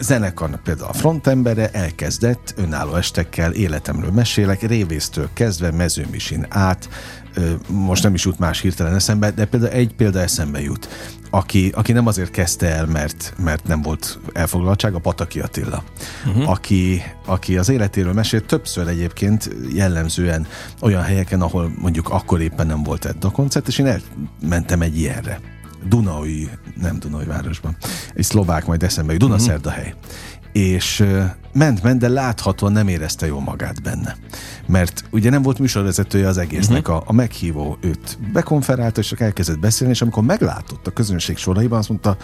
zenekar, például a frontembere elkezdett önálló estekkel életemről mesélek, révésztől kezdve mezőmisin át, most nem is jut más hirtelen eszembe, de például egy példa eszembe jut, aki, aki nem azért kezdte el, mert, mert nem volt elfoglaltság, a Pataki Attila, uh-huh. aki, aki az életéről mesélt többször egyébként jellemzően olyan helyeken, ahol mondjuk akkor éppen nem volt Edda koncert, és én elmentem egy ilyenre. Dunai, nem Dunai városban, egy szlovák majd eszembe jut, Dunaszerdahely. Uh-huh és ment, ment, de láthatóan nem érezte jól magát benne. Mert ugye nem volt műsorvezetője az egésznek, uh-huh. a, a meghívó őt bekonferálta, és elkezdett beszélni, és amikor meglátott a közönség soraiban, azt mondta,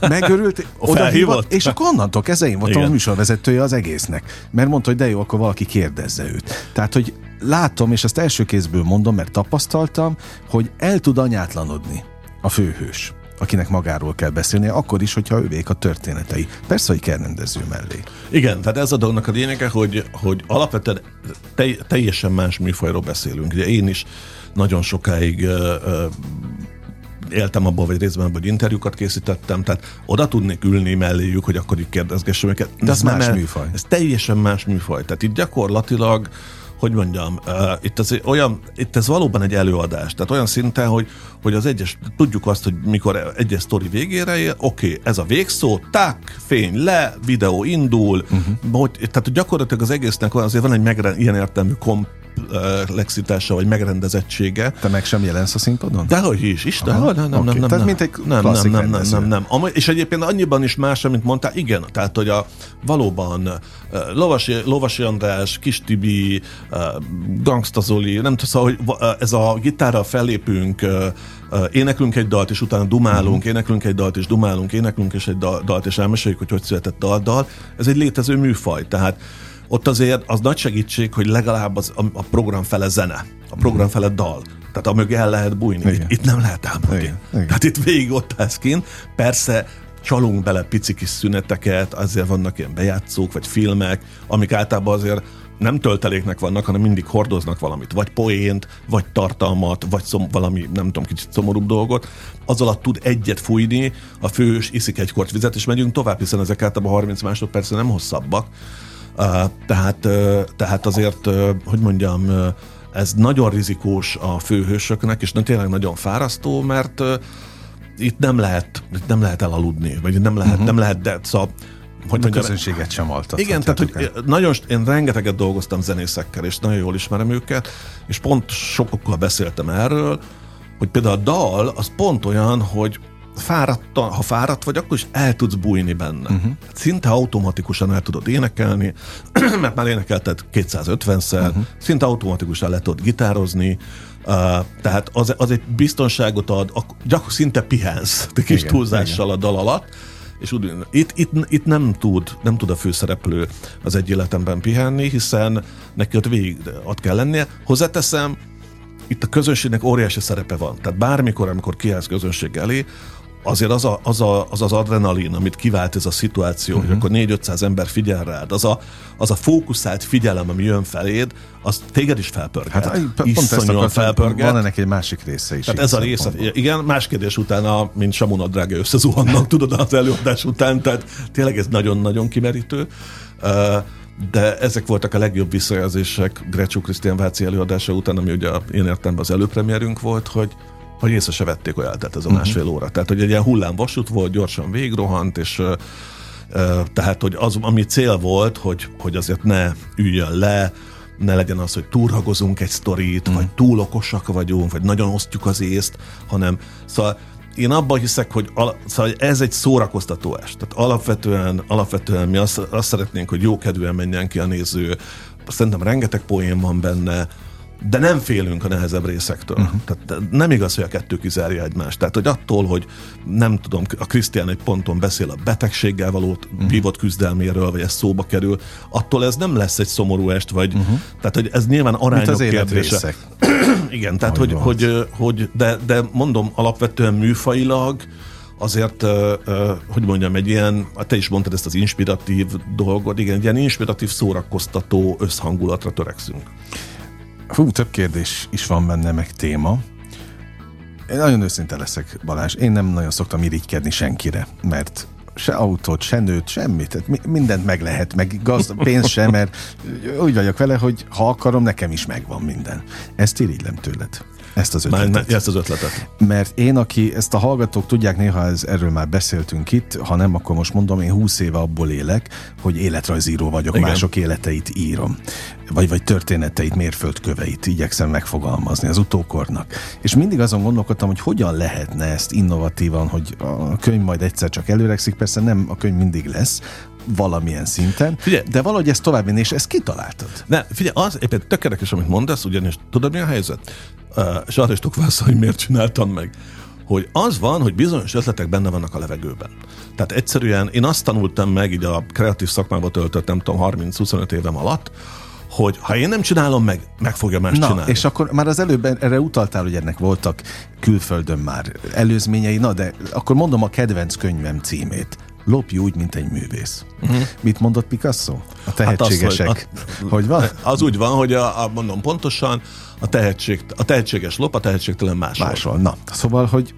megörült, oda és akkor onnantól kezdve én voltam Igen. a műsorvezetője az egésznek. Mert mondta, hogy de jó, akkor valaki kérdezze őt. Tehát, hogy látom, és ezt első kézből mondom, mert tapasztaltam, hogy el tud anyátlanodni a főhős akinek magáról kell beszélnie, akkor is, hogyha ővék a történetei. Persze, hogy kell rendező mellé. Igen, tehát ez a dolognak a lényege, hogy, hogy alapvetően te, teljesen más műfajról beszélünk. Ugye én is nagyon sokáig uh, uh, éltem abból, vagy részben abban, hogy interjúkat készítettem, tehát oda tudnék ülni melléjük, hogy akkor így kérdezgessem őket. De ez más műfaj. Ez teljesen más műfaj. Tehát itt gyakorlatilag hogy mondjam, uh, itt, az olyan, itt ez valóban egy előadás, tehát olyan szinten, hogy, hogy az egyes, tudjuk azt, hogy mikor egyes sztori végére ér, oké, okay, ez a végszó, tak, fény le, videó indul, uh-huh. hogy, tehát gyakorlatilag az egésznek azért van egy megre, ilyen értelmű komp lexitása vagy megrendezettsége. Te meg sem jelensz a színpadon? Dehogy is, is, de nem, nem, nem, nem, Tehát mint egy nem, nem, nem, nem, nem, nem. És egyébként annyiban is más, mint mondtál, igen, tehát hogy a valóban Lovasi, Lovasi András, Kis Tibi, Gangsta Zoli, nem tudom, szóval, hogy ez a gitárral fellépünk, éneklünk egy dalt, és utána dumálunk, uh-huh. éneklünk egy dalt, és dumálunk, éneklünk és egy dalt, és elmeséljük, hogy hogy született a dal. Ez egy létező műfaj, tehát ott azért az nagy segítség, hogy legalább az, a, a program fele zene, a program fele dal. Tehát amögé el lehet bújni. Itt, itt nem lehet elbújni. Tehát itt végig ott állsz kint. Persze csalunk bele pici kis szüneteket, azért vannak ilyen bejátszók, vagy filmek, amik általában azért nem tölteléknek vannak, hanem mindig hordoznak valamit. Vagy poént, vagy tartalmat, vagy szom, valami, nem tudom, kicsit szomorúbb dolgot. Az alatt tud egyet fújni, a fős iszik egy kort vizet, és megyünk tovább, hiszen ezek általában 30 másodpercen nem hosszabbak tehát, tehát azért, hogy mondjam, ez nagyon rizikós a főhősöknek, és tényleg nagyon fárasztó, mert itt nem lehet, itt nem lehet elaludni, vagy nem lehet, uh-huh. nem lehet, de szóval hogy a közönséget sem altat. Igen, tehát hogy nagyon, én rengeteget dolgoztam zenészekkel, és nagyon jól ismerem őket, és pont sokokkal beszéltem erről, hogy például a dal az pont olyan, hogy fáradt, ha fáradt vagy, akkor is el tudsz bújni benne. Uh-huh. Szinte automatikusan el tudod énekelni, mert már énekelted 250-szer, uh-huh. szinte automatikusan le tudod gitározni, uh, tehát az, az egy biztonságot ad, gyakorlatilag szinte pihensz, egy kis igen, túlzással igen. a dal alatt, és úgy, itt, itt, itt nem tud, nem tud a főszereplő az egy életemben pihenni, hiszen neki ott végig ott kell lennie. Hozzáteszem, itt a közönségnek óriási szerepe van. Tehát bármikor, amikor kiállsz közönség elé, azért az, a, az, a, az az adrenalin, amit kivált ez a szituáció, uh-huh. hogy mhm. akkor 4-500 ember figyel rád, az a, az a fókuszált figyelem, ami jön feléd, az téged is felpörget. Hát, akartam, felpörget. Van ennek egy másik része is. Tehát ez a része, igen, más kérdés utána, mint Samuna drága összezuhannak, tudod, az előadás után, tehát tényleg ez nagyon-nagyon kimerítő. de ezek voltak a legjobb visszajelzések Grecsó Krisztián Váci előadása után, ami ugye én értem az előpremierünk volt, hogy hogy észre se vették, hogy eltelt ez a másfél uh-huh. óra. Tehát, hogy egy ilyen hullámvasút volt, gyorsan végrohant, és tehát, hogy az, ami cél volt, hogy, hogy azért ne üljön le, ne legyen az, hogy túlragozunk egy sztorit, mm. vagy túl okosak vagyunk, vagy nagyon osztjuk az észt, hanem szóval én abban hiszek, hogy, al- szóval ez egy szórakoztató est. Tehát alapvetően, alapvetően mi azt, azt szeretnénk, hogy jó kedvűen menjen ki a néző. Szerintem rengeteg poén van benne, de nem félünk a nehezebb részektől. Uh-huh. Tehát nem igaz, hogy a kettő kizárja egymást. Tehát, hogy attól, hogy nem tudom, a Krisztián egy ponton beszél a betegséggel való uh-huh. vívott küzdelméről, vagy ez szóba kerül, attól ez nem lesz egy szomorú est, vagy uh-huh. tehát, hogy ez nyilván arányok az kérdése. Igen, tehát, hogy, hogy, hogy, de, de mondom, alapvetően műfailag azért, hogy mondjam, egy ilyen, te is mondtad ezt az inspiratív dolgot, igen, egy ilyen inspiratív, szórakoztató összhangulatra törekszünk. Fú, több kérdés is van benne, meg téma. Én nagyon őszinte leszek, Balázs. Én nem nagyon szoktam irigykedni senkire, mert se autót, se nőt, semmit. Tehát mindent meg lehet, meg gazd, pénz sem, mert úgy vagyok vele, hogy ha akarom, nekem is megvan minden. Ezt irigylem tőled. Ezt az ötletet. Már, ezt az ötletet. Mert én, aki ezt a hallgatók tudják, néha ez, erről már beszéltünk itt, ha nem, akkor most mondom, én 20 éve abból élek, hogy életrajzíró vagyok, Igen. mások életeit írom. Vagy, vagy történeteit, mérföldköveit igyekszem megfogalmazni az utókornak. És mindig azon gondolkodtam, hogy hogyan lehetne ezt innovatívan, hogy a könyv majd egyszer csak előrekszik, persze nem a könyv mindig lesz, valamilyen szinten, figyelj, de valahogy ezt tovább és ezt kitaláltad. Ne, figyelj, az éppen tökéletes, amit mondasz, ugyanis tudod mi a helyzet? Uh, és arra is tudok válaszolni, hogy miért csináltam meg hogy az van, hogy bizonyos ötletek benne vannak a levegőben. Tehát egyszerűen én azt tanultam meg, így a kreatív szakmába töltött, nem tudom, 30-25 évem alatt, hogy ha én nem csinálom meg, meg fogja más na, csinálni. És akkor már az előbb erre utaltál, hogy ennek voltak külföldön már előzményei, na de akkor mondom a kedvenc könyvem címét. Lopj úgy, mint egy művész. Uh-huh. Mit mondott Picasso? A tehetségesek. Hát az, hogy, hogy van? Az úgy van, hogy a, a, mondom pontosan, a, tehetség, a tehetséges lop, a tehetségtelen máshol. Máshol. Na, szóval, hogy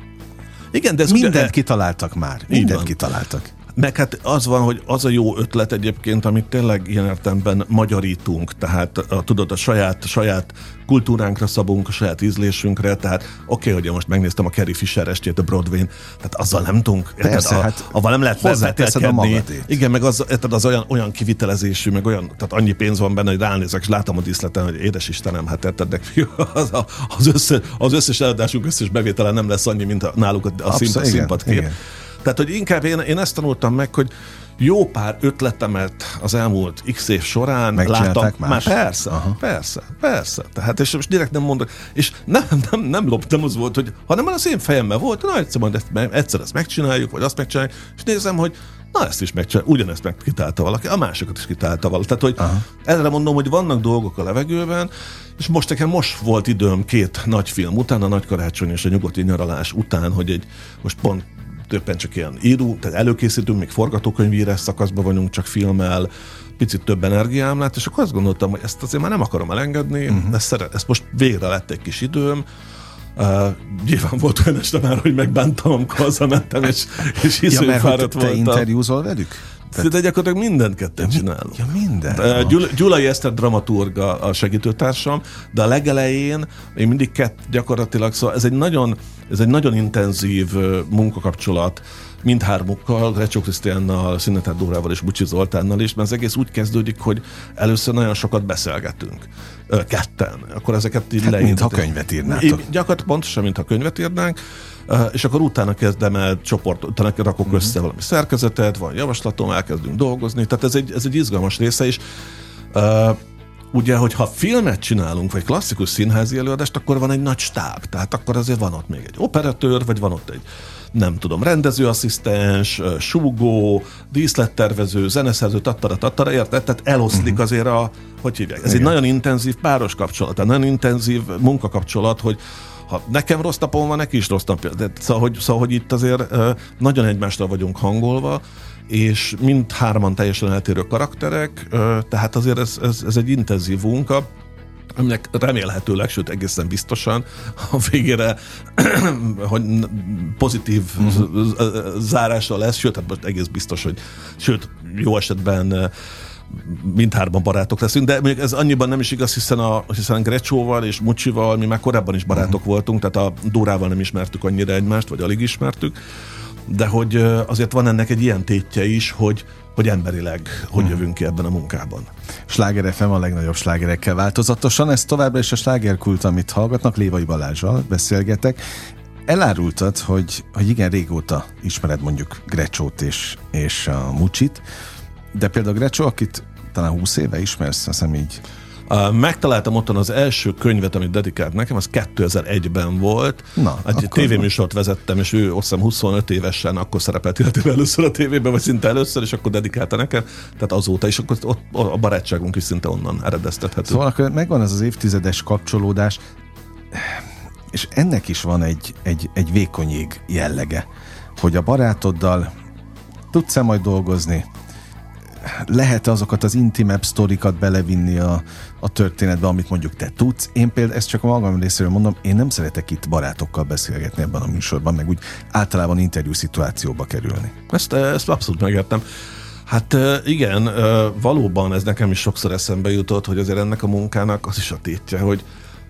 igen, de ez mindent ugye, kitaláltak már. Mindent kitaláltak. Meg hát az van, hogy az a jó ötlet egyébként, amit tényleg ilyen értemben magyarítunk, tehát a, tudod, a saját, saját kultúránkra szabunk, a saját ízlésünkre, tehát oké, okay, hogy én most megnéztem a Carrie Fisher estét a Broadway-n, tehát azzal nem tudunk, Persze, a, hát avval nem lehet hozzátenni. Igen, meg az, tehát az olyan, olyan kivitelezésű, meg olyan, tehát annyi pénz van benne, hogy ránézek, és látom a díszleten, hogy édes Istenem, hát érted, az, az, össze, az összes eladásunk összes bevétele nem lesz annyi, mint a, náluk a, a színpad, színpad Igen. Tehát, hogy inkább én, én ezt tanultam meg, hogy jó pár ötletemet az elmúlt x év során láttam. Más? Már persze, Aha. persze, persze. Tehát, és most direkt nem mondok, és nem, nem, nem loptam, az volt, hogy hanem az én fejemben volt, na egyszer, majd ezt, egyszer ezt megcsináljuk, vagy azt megcsináljuk, és nézem, hogy na ezt is megcsináljuk, ugyanezt megkitálta valaki, a másokat is kitálta valaki. Tehát, hogy Aha. erre mondom, hogy vannak dolgok a levegőben, és most nekem most volt időm két nagy film után, a Nagy Karácsony és a Nyugati Nyaralás után, hogy egy, most pont többen csak ilyen író, tehát előkészítünk, még forgatókönyvírás szakaszban vagyunk, csak filmmel, picit több energiám lett, és akkor azt gondoltam, hogy ezt azért már nem akarom elengedni, uh-huh. ezt, szeret, ezt most végre lett egy kis időm, Uh, nyilván volt olyan este már, hogy megbántam, amikor hazamentem, és, és hiszem, ja, fáradt te voltam. interjúzol velük? Tehát... De gyakorlatilag mindent ketten csinálunk. Ja, minden. Uh, Gyul- Gyulai Eszter dramaturg a, a segítőtársam, de a legelején én mindig kett gyakorlatilag, szóval ez egy nagyon, ez egy nagyon intenzív munkakapcsolat, mindhármukkal, Recsó Krisztiánnal, Szinetár Dórával és Bucsi Zoltánnal is, mert az egész úgy kezdődik, hogy először nagyon sokat beszélgetünk. Ketten. Akkor ezeket így hát, Mintha könyvet írnátok. Gyakorlatilag pontosan, mintha könyvet írnánk és akkor utána kezdem el csoport, utána rakok uh-huh. össze valami szerkezetet, van javaslatom, elkezdünk dolgozni, tehát ez egy, ez egy izgalmas része is. Ugye, hogyha filmet csinálunk, vagy klasszikus színházi előadást, akkor van egy nagy stáb, tehát akkor azért van ott még egy operatőr, vagy van ott egy nem tudom, rendezőasszisztens, súgó, díszlettervező, zeneszerző, tattara, tattara, érted? Tehát eloszlik uh-huh. azért a, hogy hívják, ez Igen. egy nagyon intenzív páros kapcsolat, tehát nagyon intenzív munkakapcsolat, hogy ha nekem rossz napom van, neki is rossz napja. De, szóval, hogy, szóval, hogy itt azért nagyon egymásra vagyunk hangolva, és mind hárman teljesen eltérő karakterek, tehát azért ez, ez, ez egy intenzív munka, aminek remélhetőleg, sőt egészen biztosan a végére hogy pozitív uh-huh. zárása lesz, sőt, hát most egész biztos, hogy sőt, jó esetben mindhárman barátok leszünk, de még ez annyiban nem is igaz, hiszen, a, hiszen Grecsóval és Mucsival mi már korábban is barátok uh-huh. voltunk, tehát a Dórával nem ismertük annyira egymást, vagy alig ismertük, de hogy azért van ennek egy ilyen tétje is, hogy hogy emberileg hogy uh-huh. jövünk ki ebben a munkában. Sláger FM a legnagyobb slágerekkel változatosan, ez továbbra is a slágerkult, amit hallgatnak, Lévai Balázsral beszélgetek. Elárultad, hogy, hogy igen, régóta ismered mondjuk Grecsót és, és a Mucsit, de például Grecsó, akit talán 20 éve ismersz, azt hiszem így. Megtaláltam otthon az első könyvet, amit dedikált nekem, az 2001-ben volt. Na, Egy tévéműsort vezettem, és ő azt hiszem 25 évesen akkor szerepelt illetve először a tévében, vagy szinte először, és akkor dedikálta nekem. Tehát azóta is, akkor ott a barátságunk is szinte onnan eredeztethető. Szóval akkor megvan ez az évtizedes kapcsolódás, és ennek is van egy, egy, egy vékonyég jellege, hogy a barátoddal tudsz-e majd dolgozni, lehet azokat az intimebb sztorikat belevinni a, a történetbe, amit mondjuk te tudsz. Én például ezt csak a magam részéről mondom, én nem szeretek itt barátokkal beszélgetni ebben a műsorban, meg úgy általában interjú szituációba kerülni. Ezt, ezt abszolút megértem. Hát igen, valóban ez nekem is sokszor eszembe jutott, hogy azért ennek a munkának az is a tétje, hogy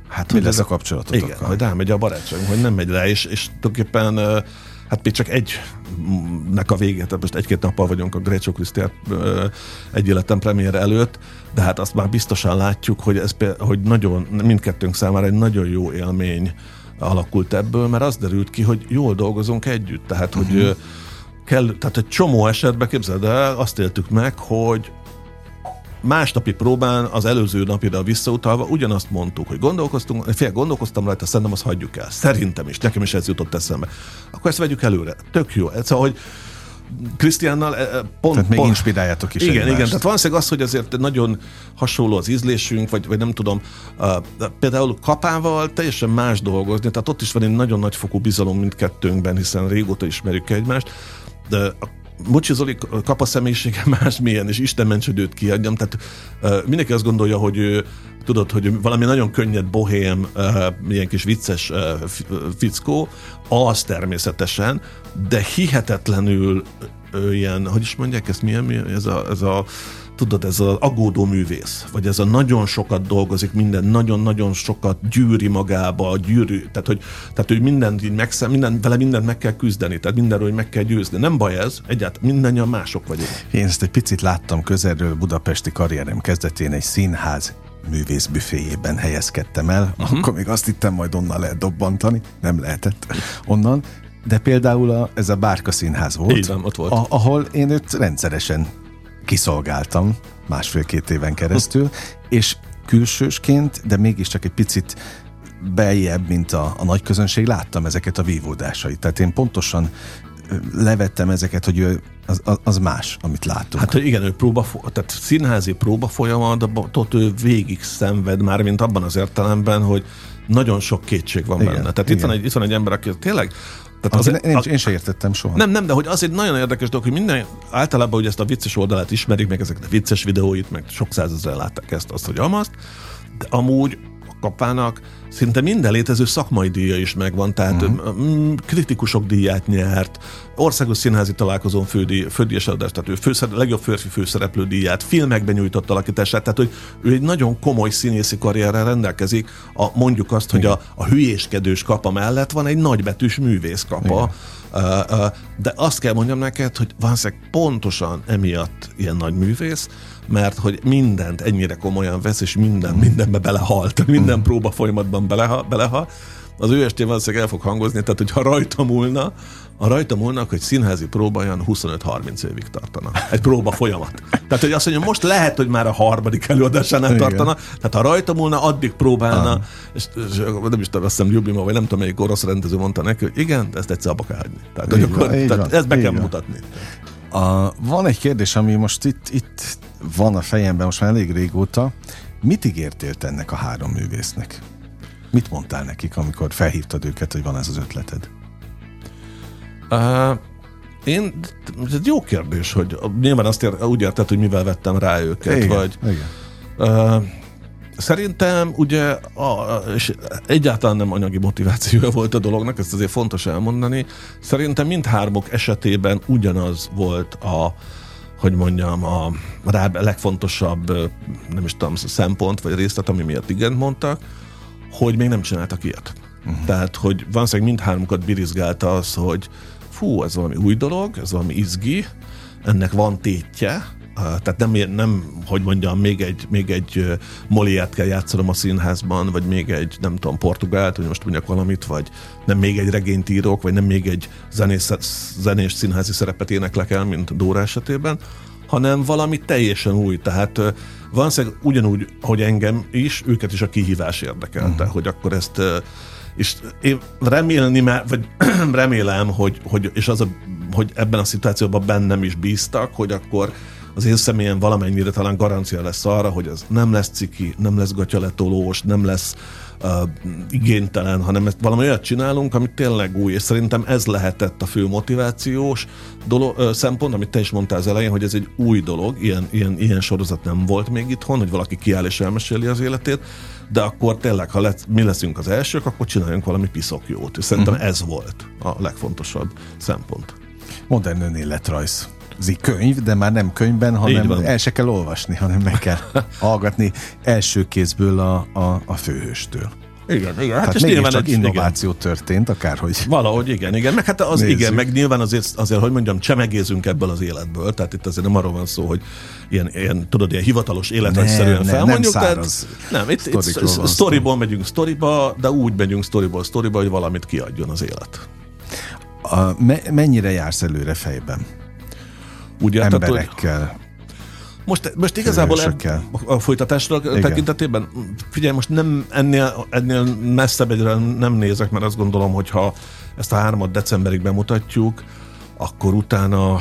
Hát, Mi lesz a kapcsolatotok? Igen, hogy rámegy a barátságunk, hogy nem megy rá, és, és tulajdonképpen hát még csak egynek a vége, tehát most egy-két nappal vagyunk a Greccio Krisztiát egy életem premier előtt, de hát azt már biztosan látjuk, hogy ez hogy nagyon, mindkettőnk számára egy nagyon jó élmény alakult ebből, mert az derült ki, hogy jól dolgozunk együtt, tehát uh-huh. hogy mhm. kell, tehát egy csomó esetben képzeld el, azt éltük meg, hogy másnapi próbán az előző napira visszautalva ugyanazt mondtuk, hogy gondolkoztunk, fél gondolkoztam rajta, szerintem azt hagyjuk el. Szerintem is, nekem is ez jutott eszembe. Akkor ezt vegyük előre. Tök jó. Szóval, hogy Krisztiánnal eh, eh, pont... Tehát még pont, inspiráljátok is Igen, egymást. igen. Tehát valószínűleg az, hogy azért nagyon hasonló az ízlésünk, vagy, vagy nem tudom, uh, például kapával teljesen más dolgozni, tehát ott is van egy nagyon nagy fokú bizalom mindkettőnkben, hiszen régóta ismerjük egymást, de a Bocsi Zoli kap a személyisége másmilyen, és Isten ments, hogy őt kiadjam. Tehát mindenki azt gondolja, hogy ő, tudod, hogy valami nagyon könnyed, bohém, ilyen kis vicces uh, fickó, az természetesen, de hihetetlenül ilyen, hogy is mondják ezt, milyen, milyen ez a, ez a tudod, ez az aggódó művész, vagy ez a nagyon sokat dolgozik, minden, nagyon-nagyon sokat gyűri magába, gyűrű, tehát hogy, tehát, hogy mindent így megszem, minden, vele mindent meg kell küzdeni, tehát mindenről meg kell győzni. Nem baj ez, egyáltalán mindannyian mások vagyunk. Én ezt egy picit láttam közelről budapesti karrierem kezdetén egy színház művészbüféjében helyezkedtem el, uh-huh. akkor még azt hittem, majd onnan lehet dobbantani, nem lehetett onnan, de például a, ez a Bárka Színház volt, Így van, ott volt. A, ahol én őt rendszeresen kiszolgáltam másfél-két éven keresztül, és külsősként, de mégiscsak egy picit beljebb, mint a, a nagy közönség, láttam ezeket a vívódásait. Tehát én pontosan levettem ezeket, hogy ő az, az más, amit látunk. Hát igen, ő próba, tehát színházi próba folyamat, ő végig szenved már, mint abban az értelemben, hogy nagyon sok kétség van igen, benne. Tehát igen. itt van, egy, itt van egy ember, aki tényleg tehát az, én, az, én sem értettem soha. Nem, nem, de hogy az egy nagyon érdekes dolog, hogy minden, általában hogy ezt a vicces oldalát ismerik, meg ezeket a vicces videóit, meg sok százezer látták ezt, azt, hogy amazt, de amúgy a kapának. Szinte minden létező szakmai díja is megvan, tehát uh-huh. kritikusok díját nyert, országos színházi találkozón fődíj, fődíjas adást, tehát ő főszer, legjobb férfi főszereplő díját, filmekben nyújtott alakítását, tehát hogy ő egy nagyon komoly színészi karrierrel rendelkezik, a, mondjuk azt, hogy a, a hülyéskedős kapa mellett van egy nagybetűs művész kapa, Uh, uh, de azt kell mondjam neked, hogy valószínűleg pontosan emiatt ilyen nagy művész, mert hogy mindent ennyire komolyan vesz, és minden, mindenbe belehalt, minden próba folyamatban beleha, belehal, az ő estén valószínűleg el fog hangozni, tehát hogyha rajta múlna, a rajta múlnak, hogy színházi próba olyan 25-30 évig tartana. Egy próba folyamat. Tehát, hogy azt mondja, most lehet, hogy már a harmadik előadásánál Igen. tartana, tehát ha rajta múlna, addig próbálna, ah. és, és, nem is tudom, azt hiszem Ljubima, vagy nem tudom, melyik orosz rendező mondta neki, hogy igen, ezt egyszer abba kell hagyni. Tehát, hogy akkor, tehát ezt be kell van. mutatni. A, van egy kérdés, ami most itt, itt van a fejemben most már elég régóta. Mit ígértél ennek a három művésznek? Mit mondtál nekik, amikor felhívtad őket, hogy van ez az ötleted? Uh, én, ez egy jó kérdés, hogy nyilván azt ér, úgy érted, hogy mivel vettem rá őket, igen, vagy... Igen. Uh, Szerintem ugye, a, és egyáltalán nem anyagi motivációja volt a dolognak, ezt azért fontos elmondani, szerintem mindhármok esetében ugyanaz volt a, hogy mondjam, a rá legfontosabb, nem is tudom, szempont vagy részlet, ami miatt igen mondtak, hogy még nem csináltak ilyet. Uh-huh. Tehát, hogy valószínűleg mindhármukat birizgálta az, hogy fú, ez valami új dolog, ez valami izgi, ennek van tétje, tehát nem, nem, hogy mondjam, még egy, még egy Moliát kell játszanom a színházban, vagy még egy, nem tudom, portugált, hogy most mondjak valamit, vagy nem még egy regényt írok, vagy nem még egy zenés, zenés színházi szerepet éneklek el, mint Dóra esetében, hanem valami teljesen új. Tehát valószínűleg ugyanúgy, hogy engem is, őket is a kihívás érdekelte, uh-huh. hogy akkor ezt és én remélni, vagy remélem, hogy, hogy, és az a, hogy ebben a szituációban bennem is bíztak, hogy akkor az én személyen valamennyire talán garancia lesz arra, hogy ez nem lesz ciki, nem lesz gatyaletolós, nem lesz uh, igénytelen, hanem ezt valami olyat csinálunk, ami tényleg új, és szerintem ez lehetett a fő motivációs dolog, uh, szempont, amit te is mondtál az elején, hogy ez egy új dolog, ilyen, ilyen, ilyen sorozat nem volt még itthon, hogy valaki kiáll és elmeséli az életét, de akkor tényleg, ha lesz, mi leszünk az elsők, akkor csináljunk valami piszok jót. És szerintem uh-huh. ez volt a legfontosabb szempont. Modern önéletrajz könyv, de már nem könyvben, hanem el se kell olvasni, hanem meg kell hallgatni első kézből a, a, a főhőstől. Igen, igen. Hát Hát és Tehát nyilván csak egy- innováció történt, akárhogy. Valahogy igen, igen. Meg hát az Nézzük. igen, meg nyilván azért, azért, hogy mondjam, csemegézünk ebből az életből. Tehát itt azért nem arról van szó, hogy ilyen, ilyen tudod, ilyen hivatalos életrendszerűen Nem, nem, felmondjuk. nem tehát, száraz nem, itt, itt sztoriból megyünk sztoriba, de úgy megyünk sztoriból sztoriba, hogy valamit kiadjon az élet. A, me, mennyire jársz előre fejben? Tehát, hogy Emberekkel. most, most igazából eb- a folytatásra Igen. tekintetében, figyelj, most nem ennél, ennél messzebb egyre nem nézek, mert azt gondolom, hogy ha ezt a hármat decemberig bemutatjuk, akkor utána, uh,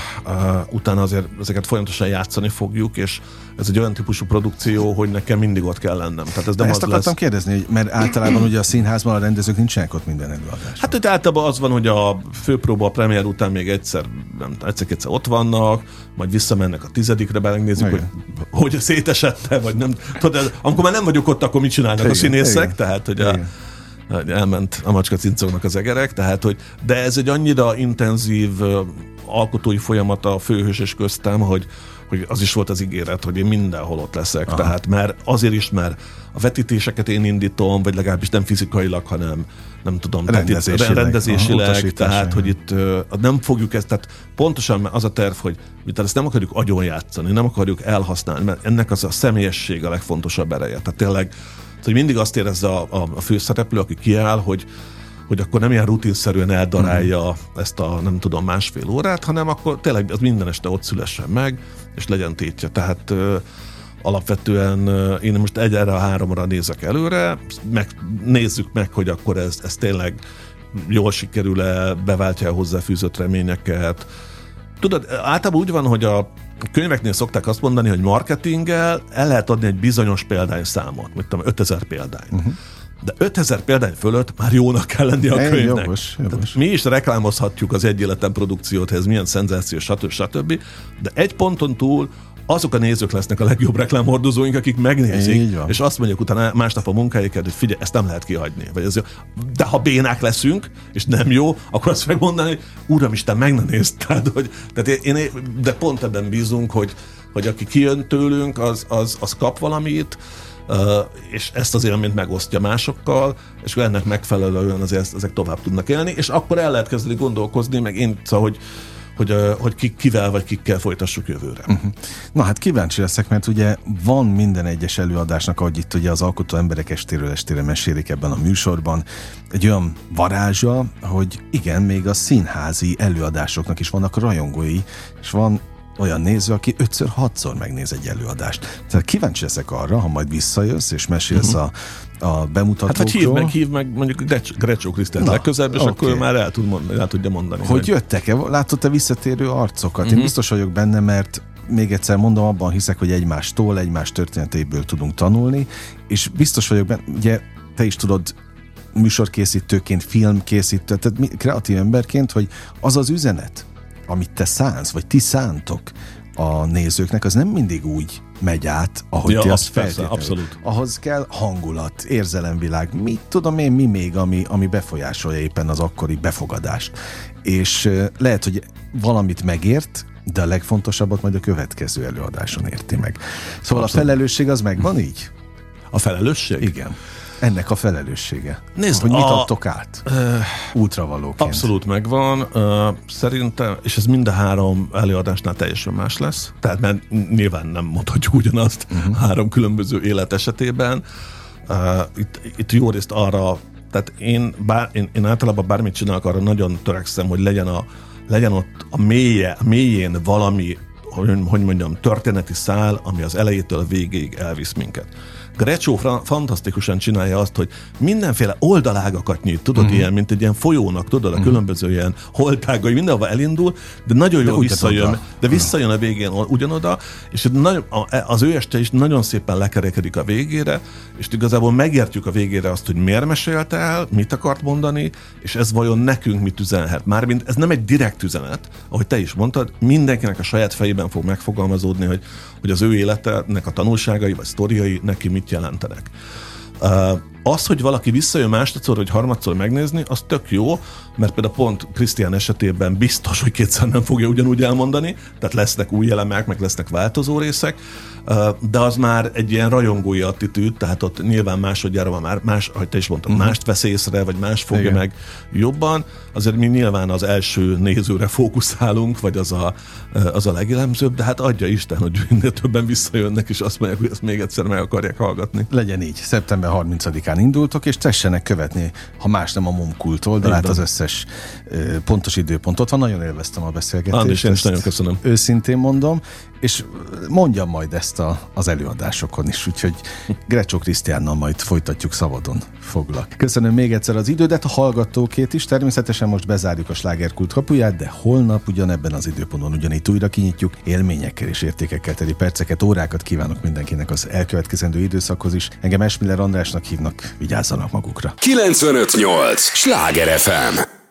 utána azért ezeket folyamatosan játszani fogjuk, és ez egy olyan típusú produkció, hogy nekem mindig ott kell lennem. Tehát ez nem Ezt az akartam lesz. kérdezni, hogy, mert általában ugye a színházban a rendezők nincsenek ott minden előadás. Hát itt általában az van, hogy a főpróba, a premier után még egyszer, nem egyszer-kétszer ott vannak, majd visszamennek a tizedikre, megnézzük, hogy, hogy szétesette, vagy nem. Tudod, ez- amikor már nem vagyok ott, akkor mit csinálnak Igen, a színészek, igen. tehát hogy a, Igen. elment a macska cincognak az egerek, tehát hogy, de ez egy annyira intenzív alkotói folyamat a főhős és köztem, hogy, hogy az is volt az ígéret, hogy én mindenhol ott leszek. Aha. Tehát mert azért is, mert a vetítéseket én indítom, vagy legalábbis nem fizikailag, hanem nem tudom, tehát itt Rendezésileg. rendezésileg Aha, tehát hogy itt ö, nem fogjuk ezt, tehát pontosan az a terv, hogy miután ezt nem akarjuk agyon játszani, nem akarjuk elhasználni, mert ennek az a személyesség a legfontosabb ereje. Tehát tényleg, hogy mindig azt érezze a, a, a főszereplő, aki kiáll, hogy hogy akkor nem ilyen rutinszerűen eldarálja Mhm. ezt a nem tudom másfél órát, hanem akkor tényleg az minden este ott szülessen meg, és legyen tétje. Tehát ö, alapvetően ö, én most egy erre a háromra nézek előre, meg, nézzük meg, hogy akkor ez, ez tényleg jól sikerül-e, beváltja hozzáfűzött reményeket. Tudod, általában úgy van, hogy a könyveknél szokták azt mondani, hogy marketinggel el lehet adni egy bizonyos példányszámot, mit tudom, 5000 példány. Uh-huh. De 5000 példány fölött már jónak kell lenni a könyvnek. jogos, jogos. Mi is reklámozhatjuk az egy életen produkciót, ez milyen szenzáció, stb. stb. De egy ponton túl azok a nézők lesznek a legjobb reklámhordozóink, akik megnézik, és azt mondjuk utána másnap a munkáikat, hogy figyelj, ezt nem lehet kihagyni. Vagy ez jó. De ha bénák leszünk, és nem jó, akkor azt megmondani, hogy Uramisten, meg ne nézd. Tehát, hogy, tehát én, én, de pont ebben bízunk, hogy, hogy aki kijön tőlünk, az, az, az kap valamit, és ezt az élményt megosztja másokkal, és ennek megfelelően azért ezek tovább tudnak élni, és akkor el lehet kezdeni gondolkozni, meg én, szóval, hogy, hogy, hogy ki, kivel vagy kikkel folytassuk jövőre. Uh-huh. Na hát kíváncsi leszek, mert ugye van minden egyes előadásnak, ahogy itt ugye az alkotó emberek estéről estére mesélik ebben a műsorban, egy olyan varázsa, hogy igen, még a színházi előadásoknak is vannak rajongói, és van olyan néző, aki ötször, hatszor megnéz egy előadást. Tehát kíváncsi leszek arra, ha majd visszajössz és mesélsz uh-huh. a, a bemutatókról. Hát vagy hív meg, hív meg mondjuk Grecs- Grecsó Krisztát legközelebb, és oké. akkor ő már el, tud mondani, el tudja mondani. Hogy jöttek-e? Látott-e visszatérő arcokat? Mhm. Én biztos vagyok benne, mert még egyszer mondom, abban hiszek, hogy egymástól, egymás történeteiből tudunk tanulni, és biztos vagyok benne, ugye te is tudod, műsorkészítőként, filmkészítő, tehát mi, kreatív emberként, hogy az az üzenet, amit te szánsz, vagy ti szántok a nézőknek, az nem mindig úgy megy át, ahogy Ja, ti az azt feltételezik. abszolút. Ahhoz kell hangulat, érzelemvilág, mit tudom én, mi még, ami, ami befolyásolja éppen az akkori befogadást. És lehet, hogy valamit megért, de a legfontosabbat majd a következő előadáson érti meg. Szóval Abszolút. a felelősség az megvan így? A felelősség? Igen. Ennek a felelőssége. Nézd, hogy mit a- adtok át útravalóként. Abszolút megvan. Ö, Szerintem, és ez mind a három előadásnál teljesen más lesz. Tehát mert nyilván nem mondhatjuk ugyanazt uh-huh. három különböző élet esetében. Ö, Itt, itt jó részt arra, tehát én, bár, én, én általában bármit csinálok, arra nagyon törekszem, hogy legyen, a, legyen ott a mélye, a mélyén valami, hogy, hogy mondjam, történeti szál, ami az elejétől a végéig elvisz minket. Grecsó fantasztikusan csinálja azt, hogy mindenféle oldalágakat nyit, tudod, Mhm. uh-huh. ilyen, mint egy ilyen folyónak, tudod, a különböző ilyen holtágai, mindenhova elindul, de nagyon jól ugyanoda. visszajön, de visszajön a végén ugyanoda, és nagyon, a- az ő este is nagyon szépen lekerekedik a végére, és igazából megértjük a végére azt, hogy miért mesélte el, mit akart mondani, és ez vajon nekünk mit üzenhet. Mármint ez nem egy direkt üzenet, ahogy te is mondtad, mindenkinek a saját fejében fog megfogalmazódni, hogy, hogy az ő életének a tanulságai vagy sztoriai neki mit jelentenek. Az, hogy valaki visszajön másodszor vagy harmadszor megnézni, az tök jó, mert például pont Krisztián esetében biztos, hogy kétszer nem fogja ugyanúgy elmondani, tehát lesznek új elemek, meg lesznek változó részek, de az már egy ilyen rajongói attitűd, tehát ott nyilván másodjára van már, más, ahogy te is mondtad, uh-huh. mást vesz észre, vagy más fogja Igen. meg jobban. Azért mi nyilván az első nézőre fókuszálunk, vagy az a, az a legjellemzőbb, de hát adja Isten, hogy minél többen visszajönnek, és azt mondják, hogy ezt még egyszer meg akarják hallgatni. Legyen így. Szeptember 30-án indultok, és tessenek követni, ha más nem a Momkultól, de hát az összes pontos időpontot van. Nagyon élveztem a beszélgetést. Andis, én is nagyon köszönöm. Őszintén mondom, és mondjam majd ezt a, az előadásokon is, úgyhogy Grecsó Krisztiánnal majd folytatjuk szabadon foglak. Köszönöm még egyszer az idődet, a hallgatókét is, természetesen most bezárjuk a slágerkult kapuját, de holnap ugyanebben az időpontban ugyanígy újra kinyitjuk, élményekkel és értékekkel teli perceket, órákat kívánok mindenkinek az elkövetkezendő időszakhoz is. Engem Esmiller Andrásnak hívnak, vigyázzanak magukra. 958! Sláger FM!